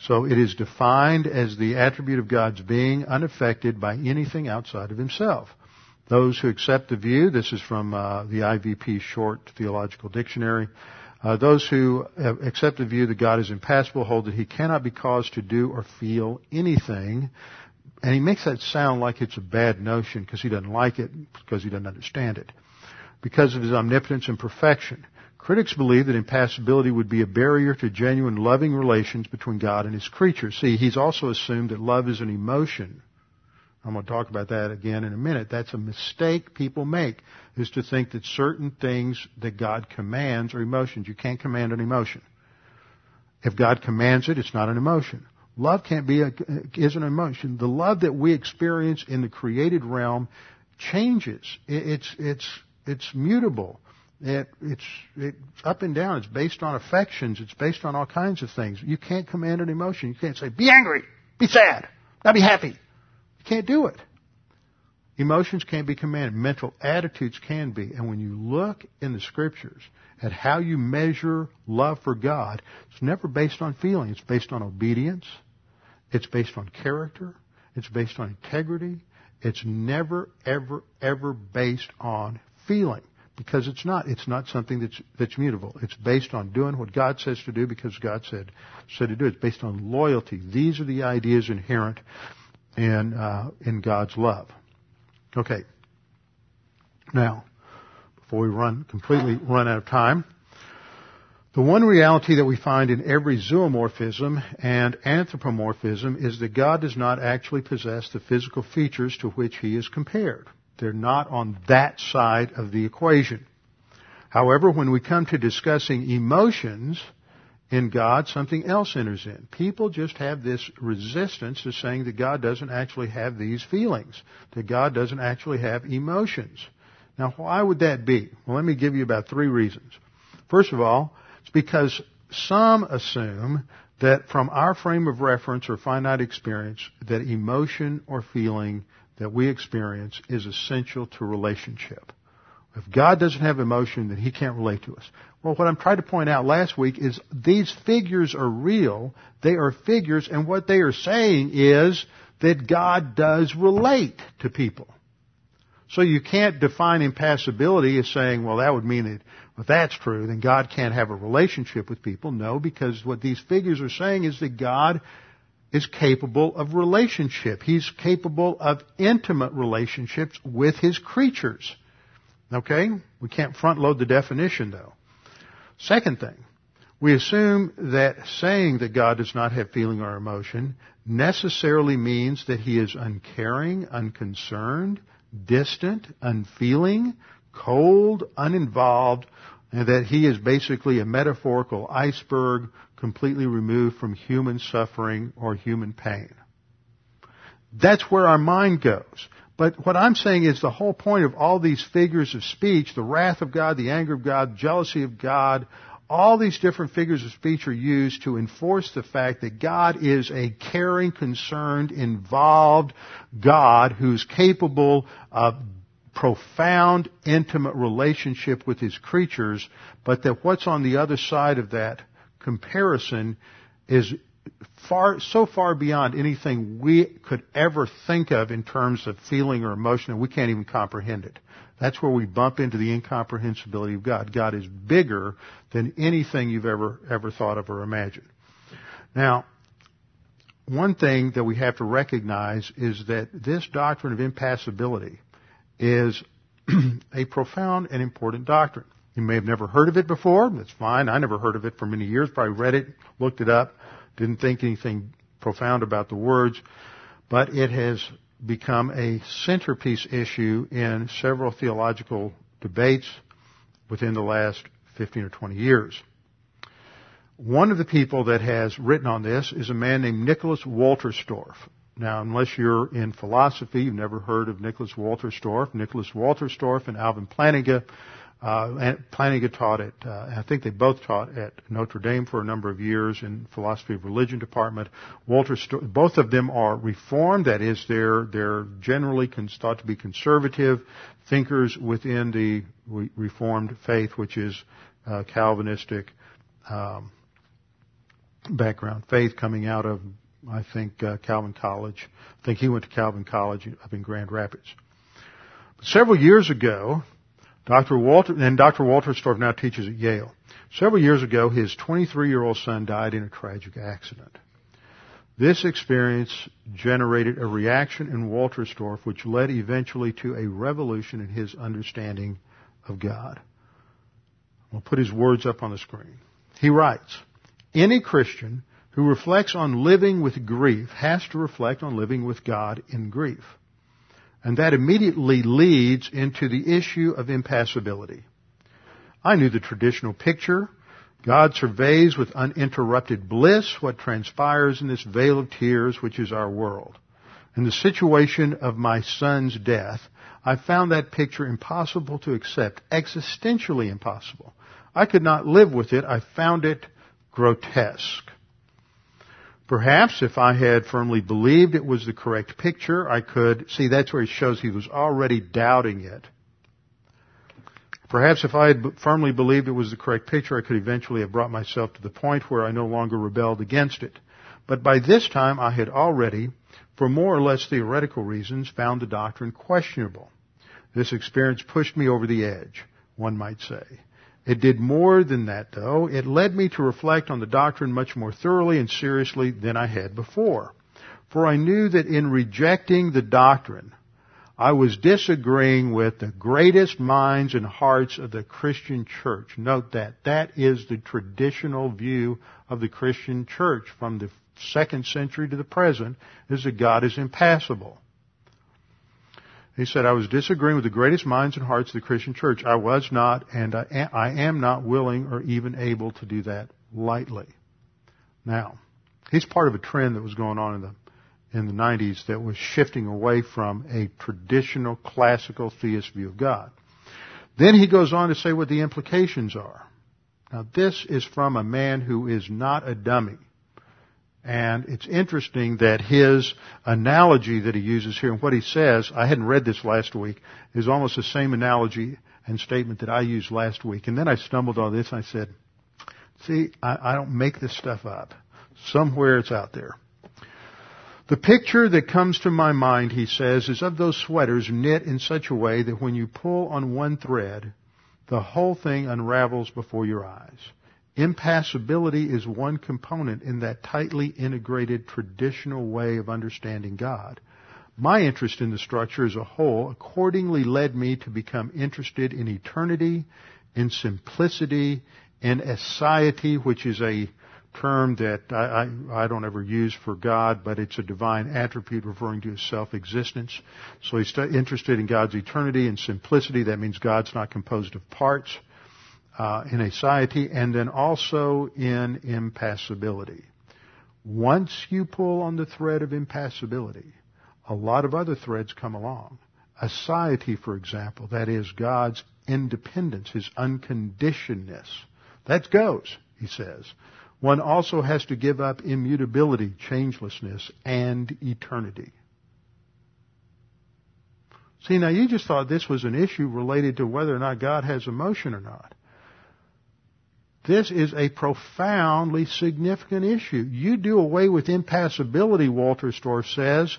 So it is defined as the attribute of God's being unaffected by anything outside of Himself. Those who accept the view, this is from uh, the IVP Short Theological Dictionary, uh, those who accept the view that God is impassible hold that He cannot be caused to do or feel anything. And he makes that sound like it's a bad notion because he doesn't like it, because he doesn't understand it. Because of his omnipotence and perfection. Critics believe that impassibility would be a barrier to genuine loving relations between God and his creatures. See, he's also assumed that love is an emotion I'm going to talk about that again in a minute. That's a mistake people make, is to think that certain things that God commands are emotions. You can't command an emotion. If God commands it, it's not an emotion. Love can't be a, is an emotion. The love that we experience in the created realm changes. it's, it's, it's mutable. It, it's, it's up and down. It's based on affections. It's based on all kinds of things. You can't command an emotion. You can't say, be angry, be sad, now be happy. You can't do it. Emotions can't be commanded. Mental attitudes can be. And when you look in the scriptures at how you measure love for God, it's never based on feeling. It's based on obedience. It's based on character. It's based on integrity. It's never, ever, ever based on feeling. Because it's not. It's not something that's, that's mutable. It's based on doing what God says to do because God said, said to do. It's based on loyalty. These are the ideas inherent in, uh, in God's love. Okay. Now, before we run completely run out of time, the one reality that we find in every zoomorphism and anthropomorphism is that God does not actually possess the physical features to which he is compared. They're not on that side of the equation. However, when we come to discussing emotions, in God, something else enters in. People just have this resistance to saying that God doesn't actually have these feelings, that God doesn't actually have emotions. Now, why would that be? Well, let me give you about three reasons. First of all, it's because some assume that from our frame of reference or finite experience, that emotion or feeling that we experience is essential to relationship. If God doesn't have emotion, then He can't relate to us. Well, what I'm trying to point out last week is these figures are real. They are figures, and what they are saying is that God does relate to people. So you can't define impassibility as saying, well, that would mean that if that's true, then God can't have a relationship with people. No, because what these figures are saying is that God is capable of relationship. He's capable of intimate relationships with His creatures. Okay? We can't front load the definition though. Second thing, we assume that saying that God does not have feeling or emotion necessarily means that he is uncaring, unconcerned, distant, unfeeling, cold, uninvolved, and that he is basically a metaphorical iceberg completely removed from human suffering or human pain. That's where our mind goes. But what I'm saying is the whole point of all these figures of speech, the wrath of God, the anger of God, jealousy of God, all these different figures of speech are used to enforce the fact that God is a caring, concerned, involved God who's capable of profound, intimate relationship with his creatures, but that what's on the other side of that comparison is far, so far beyond anything we could ever think of in terms of feeling or emotion, and we can't even comprehend it. That's where we bump into the incomprehensibility of God. God is bigger than anything you've ever, ever thought of or imagined. Now, one thing that we have to recognize is that this doctrine of impassibility is a profound and important doctrine. You may have never heard of it before. That's fine. I never heard of it for many years. Probably read it, looked it up, didn't think anything profound about the words. But it has become a centerpiece issue in several theological debates within the last 15 or 20 years. One of the people that has written on this is a man named Nicholas Wolterstorff. Now, unless you're in philosophy, you've never heard of Nicholas Wolterstorff. Nicholas Wolterstorff and Alvin Plantinga uh, Plantinga taught at, uh, I think they both taught at Notre Dame for a number of years in philosophy of religion department. Walter, both of them are reformed. That is, they're they're generally thought to be conservative thinkers within the re- Reformed faith, which is uh, Calvinistic um, background faith coming out of, I think, uh, Calvin College. I think he went to Calvin College up in Grand Rapids. Several years ago, Dr. Walter, and Dr. Wolterstorff now teaches at Yale. Several years ago, his 23-year-old son died in a tragic accident. This experience generated a reaction in Walter Wolterstorff which led eventually to a revolution in his understanding of God. We'll put his words up on the screen. He writes, Any Christian who reflects on living with grief has to reflect on living with God in grief. And that immediately leads into the issue of impassibility. I knew the traditional picture. God surveys with uninterrupted bliss what transpires in this vale of tears which is our world. In the situation of my son's death, I found that picture impossible to accept, existentially impossible. I could not live with it. I found it grotesque. Perhaps if I had firmly believed it was the correct picture, I could, see that's where he shows he was already doubting it. Perhaps if I had firmly believed it was the correct picture, I could eventually have brought myself to the point where I no longer rebelled against it. But by this time I had already, for more or less theoretical reasons, found the doctrine questionable. This experience pushed me over the edge, one might say. It did more than that, though. It led me to reflect on the doctrine much more thoroughly and seriously than I had before. For I knew that in rejecting the doctrine, I was disagreeing with the greatest minds and hearts of the Christian church. Note that. That is the traditional view of the Christian church from the second century to the present, is that God is impassible. He said, I was disagreeing with the greatest minds and hearts of the Christian church. I was not, and I am not willing or even able to do that lightly. Now, he's part of a trend that was going on in the in the 90s that was shifting away from a traditional classical theist view of God. Then he goes on to say what the implications are. Now this is from a man who is not a dummy. And it's interesting that his analogy that he uses here and what he says, I hadn't read this last week, is almost the same analogy and statement that I used last week. And then I stumbled on this and I said, see, I, I don't make this stuff up. Somewhere it's out there. The picture that comes to my mind, he says, is of those sweaters knit in such a way that when you pull on one thread, the whole thing unravels before your eyes. Impassibility is one component in that tightly integrated traditional way of understanding God. My interest in the structure as a whole accordingly led me to become interested in eternity, in simplicity, in aseity, which is a term that I, I, I, don't ever use for God, but it's a divine attribute referring to his self-existence. So he's interested in God's eternity and simplicity. That means God's not composed of parts uh, in aseity, and then also in impassibility. Once you pull on the thread of impassibility, a lot of other threads come along. Aseity, for example, that is God's independence, His unconditionedness. That goes, he says. One also has to give up immutability, changelessness, and eternity. See, now you just thought this was an issue related to whether or not God has emotion or not. This is a profoundly significant issue. You do away with impassibility, Wolterstorff says,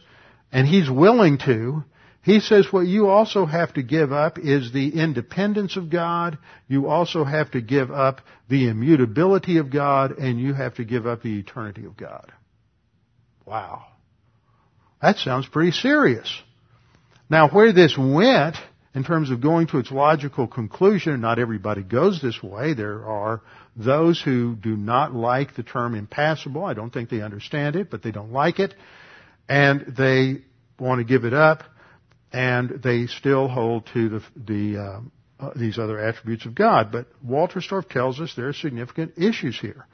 and he's willing to. He says what you also have to give up is the independence of God. You also have to give up the immutability of God, and you have to give up the eternity of God. Wow. That sounds pretty serious. Now, where this went in terms of going to its logical conclusion, not everybody goes this way. There are those who do not like the term impassible. I don't think they understand it, but they don't like it. And they want to give it up, and they still hold to the, the uh, these other attributes of God. But Walter Wolterstorff tells us there are significant issues here.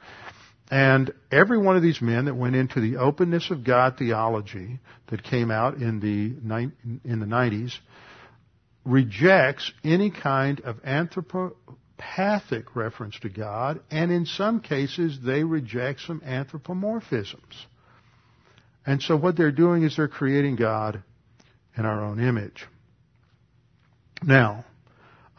And every one of these men that went into the openness of God theology that came out in the in the 90s rejects any kind of anthropopathic reference to God, and in some cases they reject some anthropomorphisms. And so what they're doing is they're creating God in our own image. Now,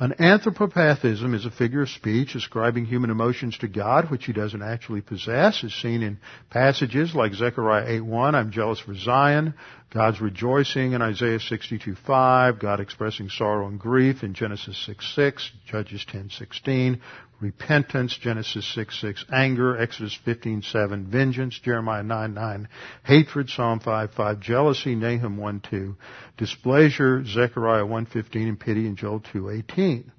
an anthropopathism is a figure of speech ascribing human emotions to God, which he doesn't actually possess, is seen in passages like Zechariah 8.1, I'm jealous for Zion, God's rejoicing in Isaiah 62.5, God expressing sorrow and grief in Genesis 6.6, Judges 10.16, repentance, Genesis 6, 6, anger, Exodus 15, 7, vengeance, Jeremiah 9, 9, hatred, Psalm 5, 5, jealousy, Nahum 1, 2, displeasure, Zechariah 1, 15, and pity in Joel 2, 18.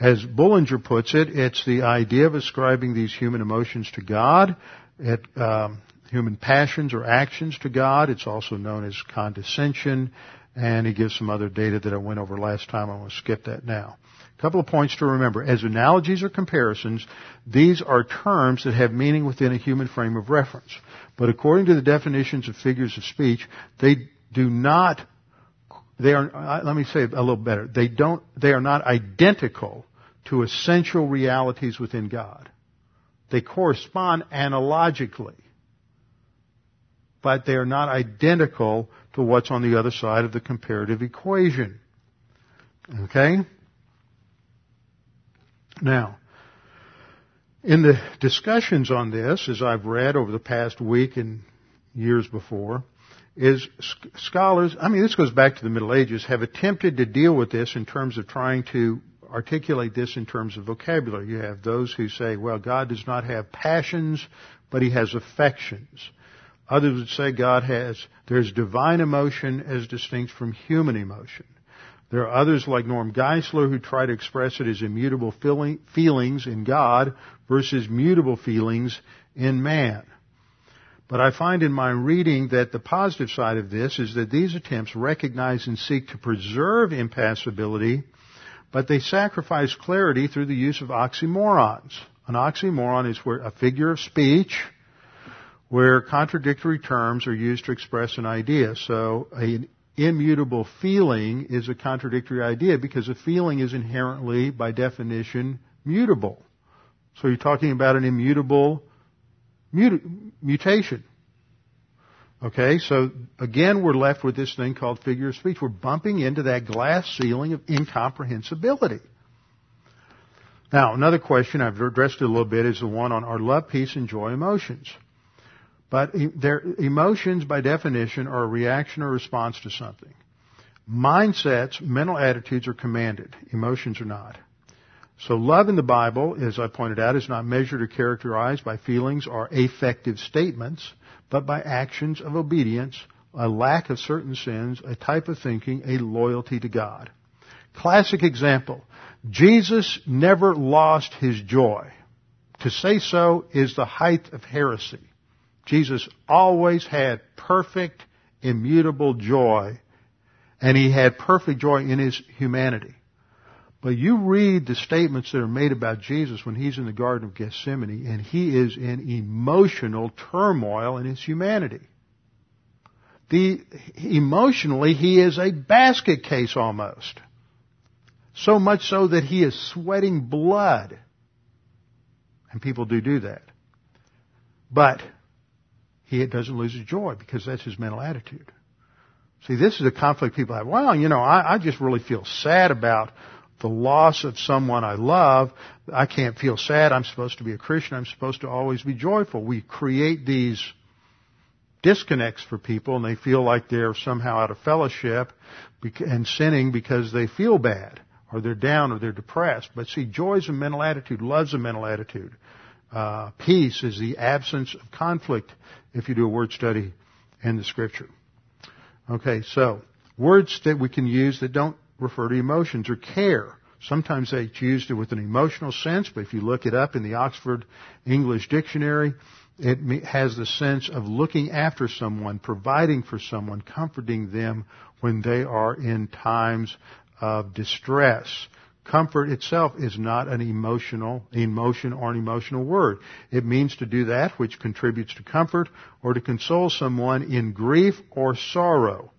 As Bullinger puts it, it's the idea of ascribing these human emotions to God, it, um, human passions or actions to God. It's also known as condescension, and he gives some other data that I went over last time. I'm going to skip that now couple of points to remember. As analogies or comparisons, these are terms that have meaning within a human frame of reference. But according to the definitions of figures of speech, they do not, they are, uh, let me say it a little better, they don't, they are not identical to essential realities within God. They correspond analogically. But they are not identical to what's on the other side of the comparative equation. Okay? Now, in the discussions on this, as I've read over the past week and years before, is scholars, I mean, this goes back to the Middle Ages, have attempted to deal with this in terms of trying to articulate this in terms of vocabulary. You have those who say, well, God does not have passions, but He has affections. Others would say God has, there's divine emotion as distinct from human emotion. There are others like Norm Geisler who try to express it as immutable feelings in God versus mutable feelings in man. But I find in my reading that the positive side of this is that these attempts recognize and seek to preserve impassibility, but they sacrifice clarity through the use of oxymorons. An oxymoron is where a figure of speech where contradictory terms are used to express an idea. So an immutable feeling is a contradictory idea because a feeling is inherently, by definition, mutable. So you're talking about an immutable mut- mutation. Okay, so again, we're left with this thing called figure of speech. We're bumping into that glass ceiling of incomprehensibility. Now, another question, I've addressed a little bit, is the one on our love, peace, and joy emotions. But their emotions, by definition, are a reaction or response to something. Mindsets, mental attitudes are commanded. Emotions are not. So love in the Bible, as I pointed out, is not measured or characterized by feelings or affective statements, but by actions of obedience, a lack of certain sins, a type of thinking, a loyalty to God. Classic example. Jesus never lost his joy. To say so is the height of heresy. Jesus always had perfect, immutable joy, and he had perfect joy in his humanity. But you read the statements that are made about Jesus when he's in the Garden of Gethsemane, and he is in emotional turmoil in his humanity. The, emotionally, he is a basket case almost. So much so that he is sweating blood. And people do do that. But he doesn't lose his joy because that's his mental attitude. See, this is a conflict people have. Well, you know, I, I just really feel sad about the loss of someone I love, I can't feel sad. I'm supposed to be a Christian. I'm supposed to always be joyful. We create these disconnects for people and they feel like they're somehow out of fellowship and sinning because they feel bad or they're down or they're depressed. But see, joy is a mental attitude. Love's a mental attitude. Uh, peace is the absence of conflict if you do a word study in the scripture. Okay, so words that we can use that don't refer to emotions or care. Sometimes they used it with an emotional sense, but if you look it up in the Oxford English Dictionary, it has the sense of looking after someone, providing for someone, comforting them when they are in times of distress. Comfort itself is not an emotional, emotion or an emotional word. It means to do that which contributes to comfort or to console someone in grief or sorrow.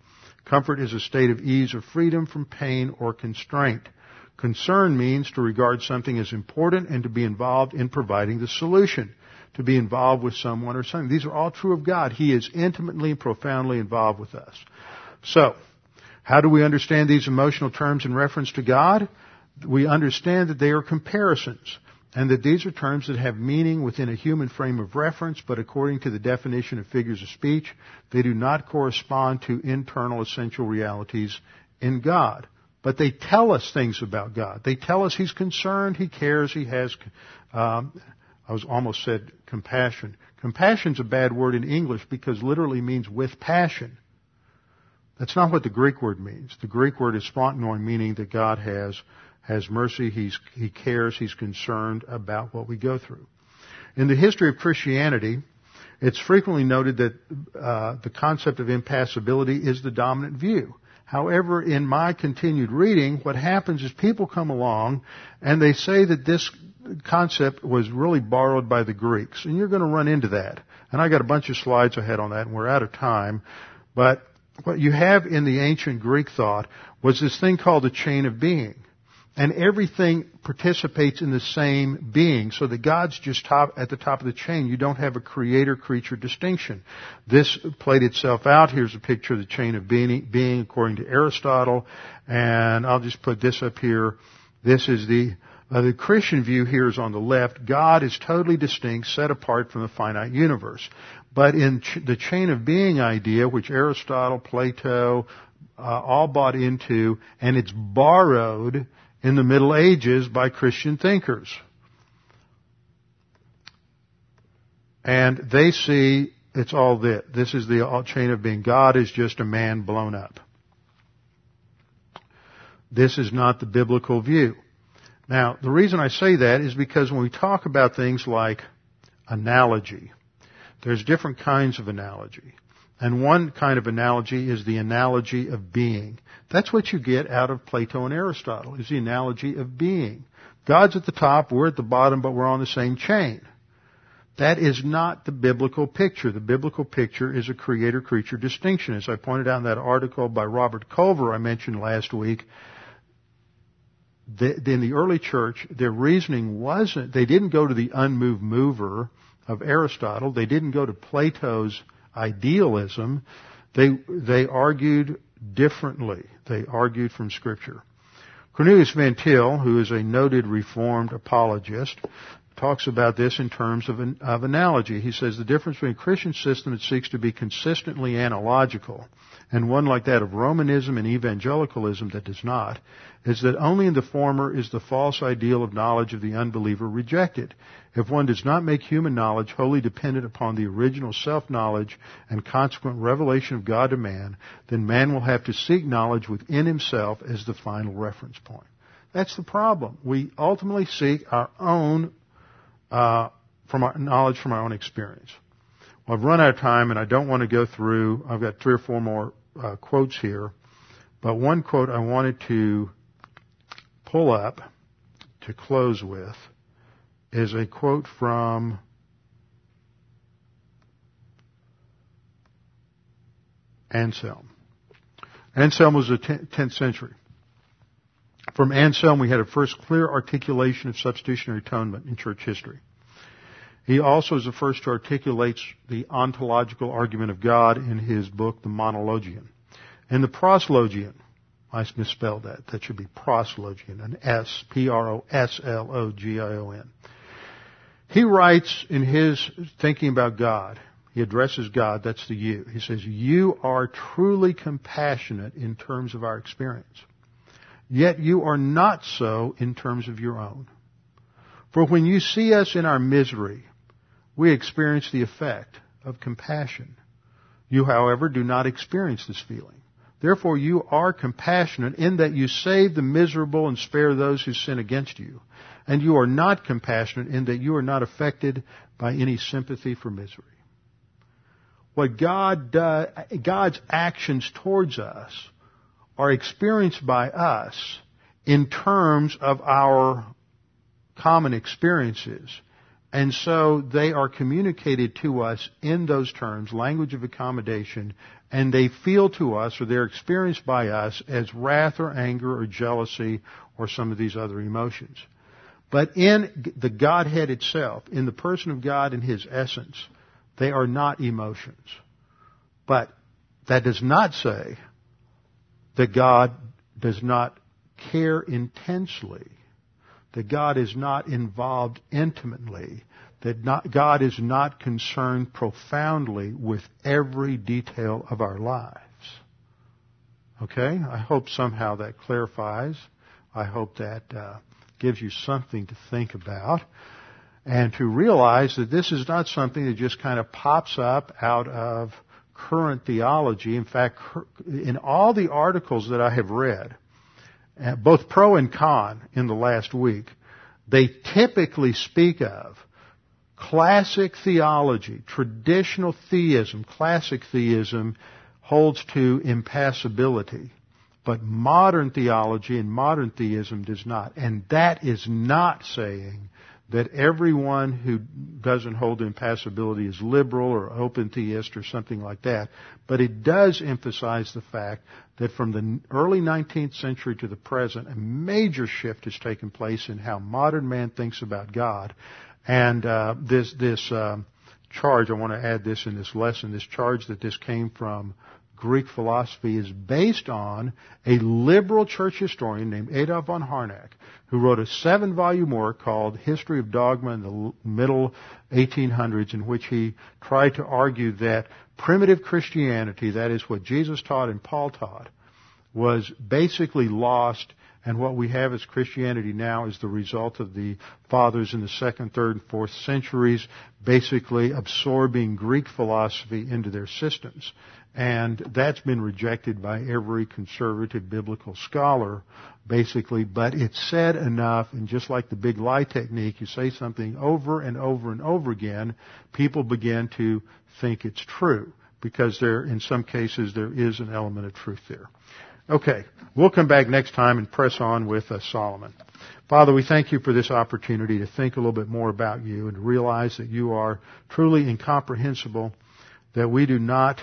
Comfort is a state of ease or freedom from pain or constraint. Concern means to regard something as important and to be involved in providing the solution to be involved with someone or something. These are all true of God. He is intimately and profoundly involved with us. So, how do we understand these emotional terms in reference to God? We understand that they are comparisons and that these are terms that have meaning within a human frame of reference, but according to the definition of figures of speech, they do not correspond to internal essential realities in God. But they tell us things about God. They tell us He's concerned, He cares, He has um, I was almost said compassion. Compassion's a bad word in English because literally means with passion. That's not what the Greek word means. The Greek word is spontanoi, meaning that God has has mercy. He's, he cares. He's concerned about what we go through. In the history of Christianity, it's frequently noted that uh, the concept of impassibility is the dominant view. However, in my continued reading, what happens is people come along and they say that this concept was really borrowed by the Greeks, and you're going to run into that. And I got a bunch of slides ahead on that, and we're out of time. But what you have in the ancient Greek thought was this thing called the chain of being. And everything participates in the same being, so that God's just top, at the top of the chain. You don't have a creator-creature distinction. This played itself out. Here's a picture of the chain of being, being according to Aristotle. And I'll just put this up here. This is the uh, the Christian view here is on the left. God is totally distinct, set apart from the finite universe. But in ch- the chain of being idea, which Aristotle, Plato, uh, all bought into, and it's borrowed in the Middle Ages by Christian thinkers. And they see it's all this. This is the chain of being. God is just a man blown up. This is not the biblical view. Now, the reason I say that is because when we talk about things like analogy, there's different kinds of analogy. And one kind of analogy is the analogy of being. That's what you get out of Plato and Aristotle, is the analogy of being. God's at the top, we're at the bottom, but we're on the same chain. That is not the biblical picture. The biblical picture is a creator-creature distinction. As I pointed out in that article by Robert Culver I mentioned last week, the, in the early church, their reasoning wasn't, they didn't go to the unmoved mover of Aristotle. They didn't go to Plato's idealism. They, they argued differently. They argued from scripture. Cornelius Van Til, who is a noted Reformed apologist, talks about this in terms of, an, of analogy. He says the difference between a Christian system that seeks to be consistently analogical and one like that of Romanism and evangelicalism that does not, is that only in the former is the false ideal of knowledge of the unbeliever rejected. If one does not make human knowledge wholly dependent upon the original self-knowledge and consequent revelation of God to man, then man will have to seek knowledge within himself as the final reference point. That's the problem. We ultimately seek our own uh, from our knowledge from our own experience. Well, I've run out of time, and I don't want to go through. I've got three or four more uh, quotes here, but one quote I wanted to pull up to close with is a quote from Anselm. Anselm was the 10th century. From Anselm, we had a first clear articulation of substitutionary atonement in church history. He also is the first to articulate the ontological argument of God in his book, The Monologion. And the proslogion, I misspelled that. That should be proslogion, an S, P-R-O-S-L-O-G-I-O-N. He writes in his thinking about God, he addresses God, that's the you. He says, you are truly compassionate in terms of our experience. Yet you are not so in terms of your own. For when you see us in our misery, we experience the effect of compassion. You, however, do not experience this feeling. Therefore, you are compassionate in that you save the miserable and spare those who sin against you. And you are not compassionate in that you are not affected by any sympathy for misery. What God does, God's actions towards us are experienced by us in terms of our common experiences. And so they are communicated to us in those terms, language of accommodation, and they feel to us or they're experienced by us as wrath or anger or jealousy or some of these other emotions. But in the Godhead itself, in the person of God in His essence, they are not emotions. But that does not say that God does not care intensely that God is not involved intimately, that not, God is not concerned profoundly with every detail of our lives. Okay? I hope somehow that clarifies. I hope that uh, gives you something to think about and to realize that this is not something that just kind of pops up out of current theology. In fact, in all the articles that I have read, Uh, both pro and con in the last week, they typically speak of classic theology, traditional theism, classic theism holds to impassibility. But modern theology and modern theism does not. And that is not saying that everyone who doesn't hold impassibility is liberal or open theist or something like that. But it does emphasize the fact that from the early 19th century to the present, a major shift has taken place in how modern man thinks about God. And uh, this this uh, charge, I want to add this in this lesson, this charge that this came from Greek philosophy is based on a liberal church historian named Adolf von Harnack, who wrote a seven volume work called History of Dogma in the middle 1800s, in which he tried to argue that primitive Christianity, that is what Jesus taught and Paul taught, was basically lost and what we have as Christianity now is the result of the fathers in the second, third, and fourth centuries basically absorbing Greek philosophy into their systems. And that's been rejected by every conservative biblical scholar, basically, but it's said enough, and just like the big lie technique, you say something over and over and over again, people begin to think it's true, because there, in some cases, there is an element of truth there. Okay, we'll come back next time and press on with uh, Solomon. Father, we thank you for this opportunity to think a little bit more about you and to realize that you are truly incomprehensible, that we do not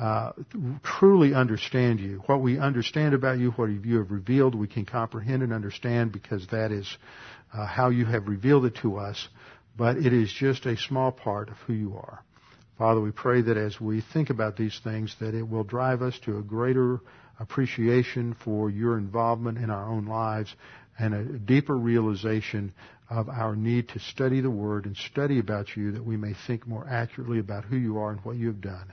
uh, truly understand you. What we understand about you, what you have revealed, we can comprehend and understand because that is uh, how you have revealed it to us. But it is just a small part of who you are. Father, we pray that as we think about these things, that it will drive us to a greater appreciation for your involvement in our own lives and a deeper realization of our need to study the Word and study about you that we may think more accurately about who you are and what you have done.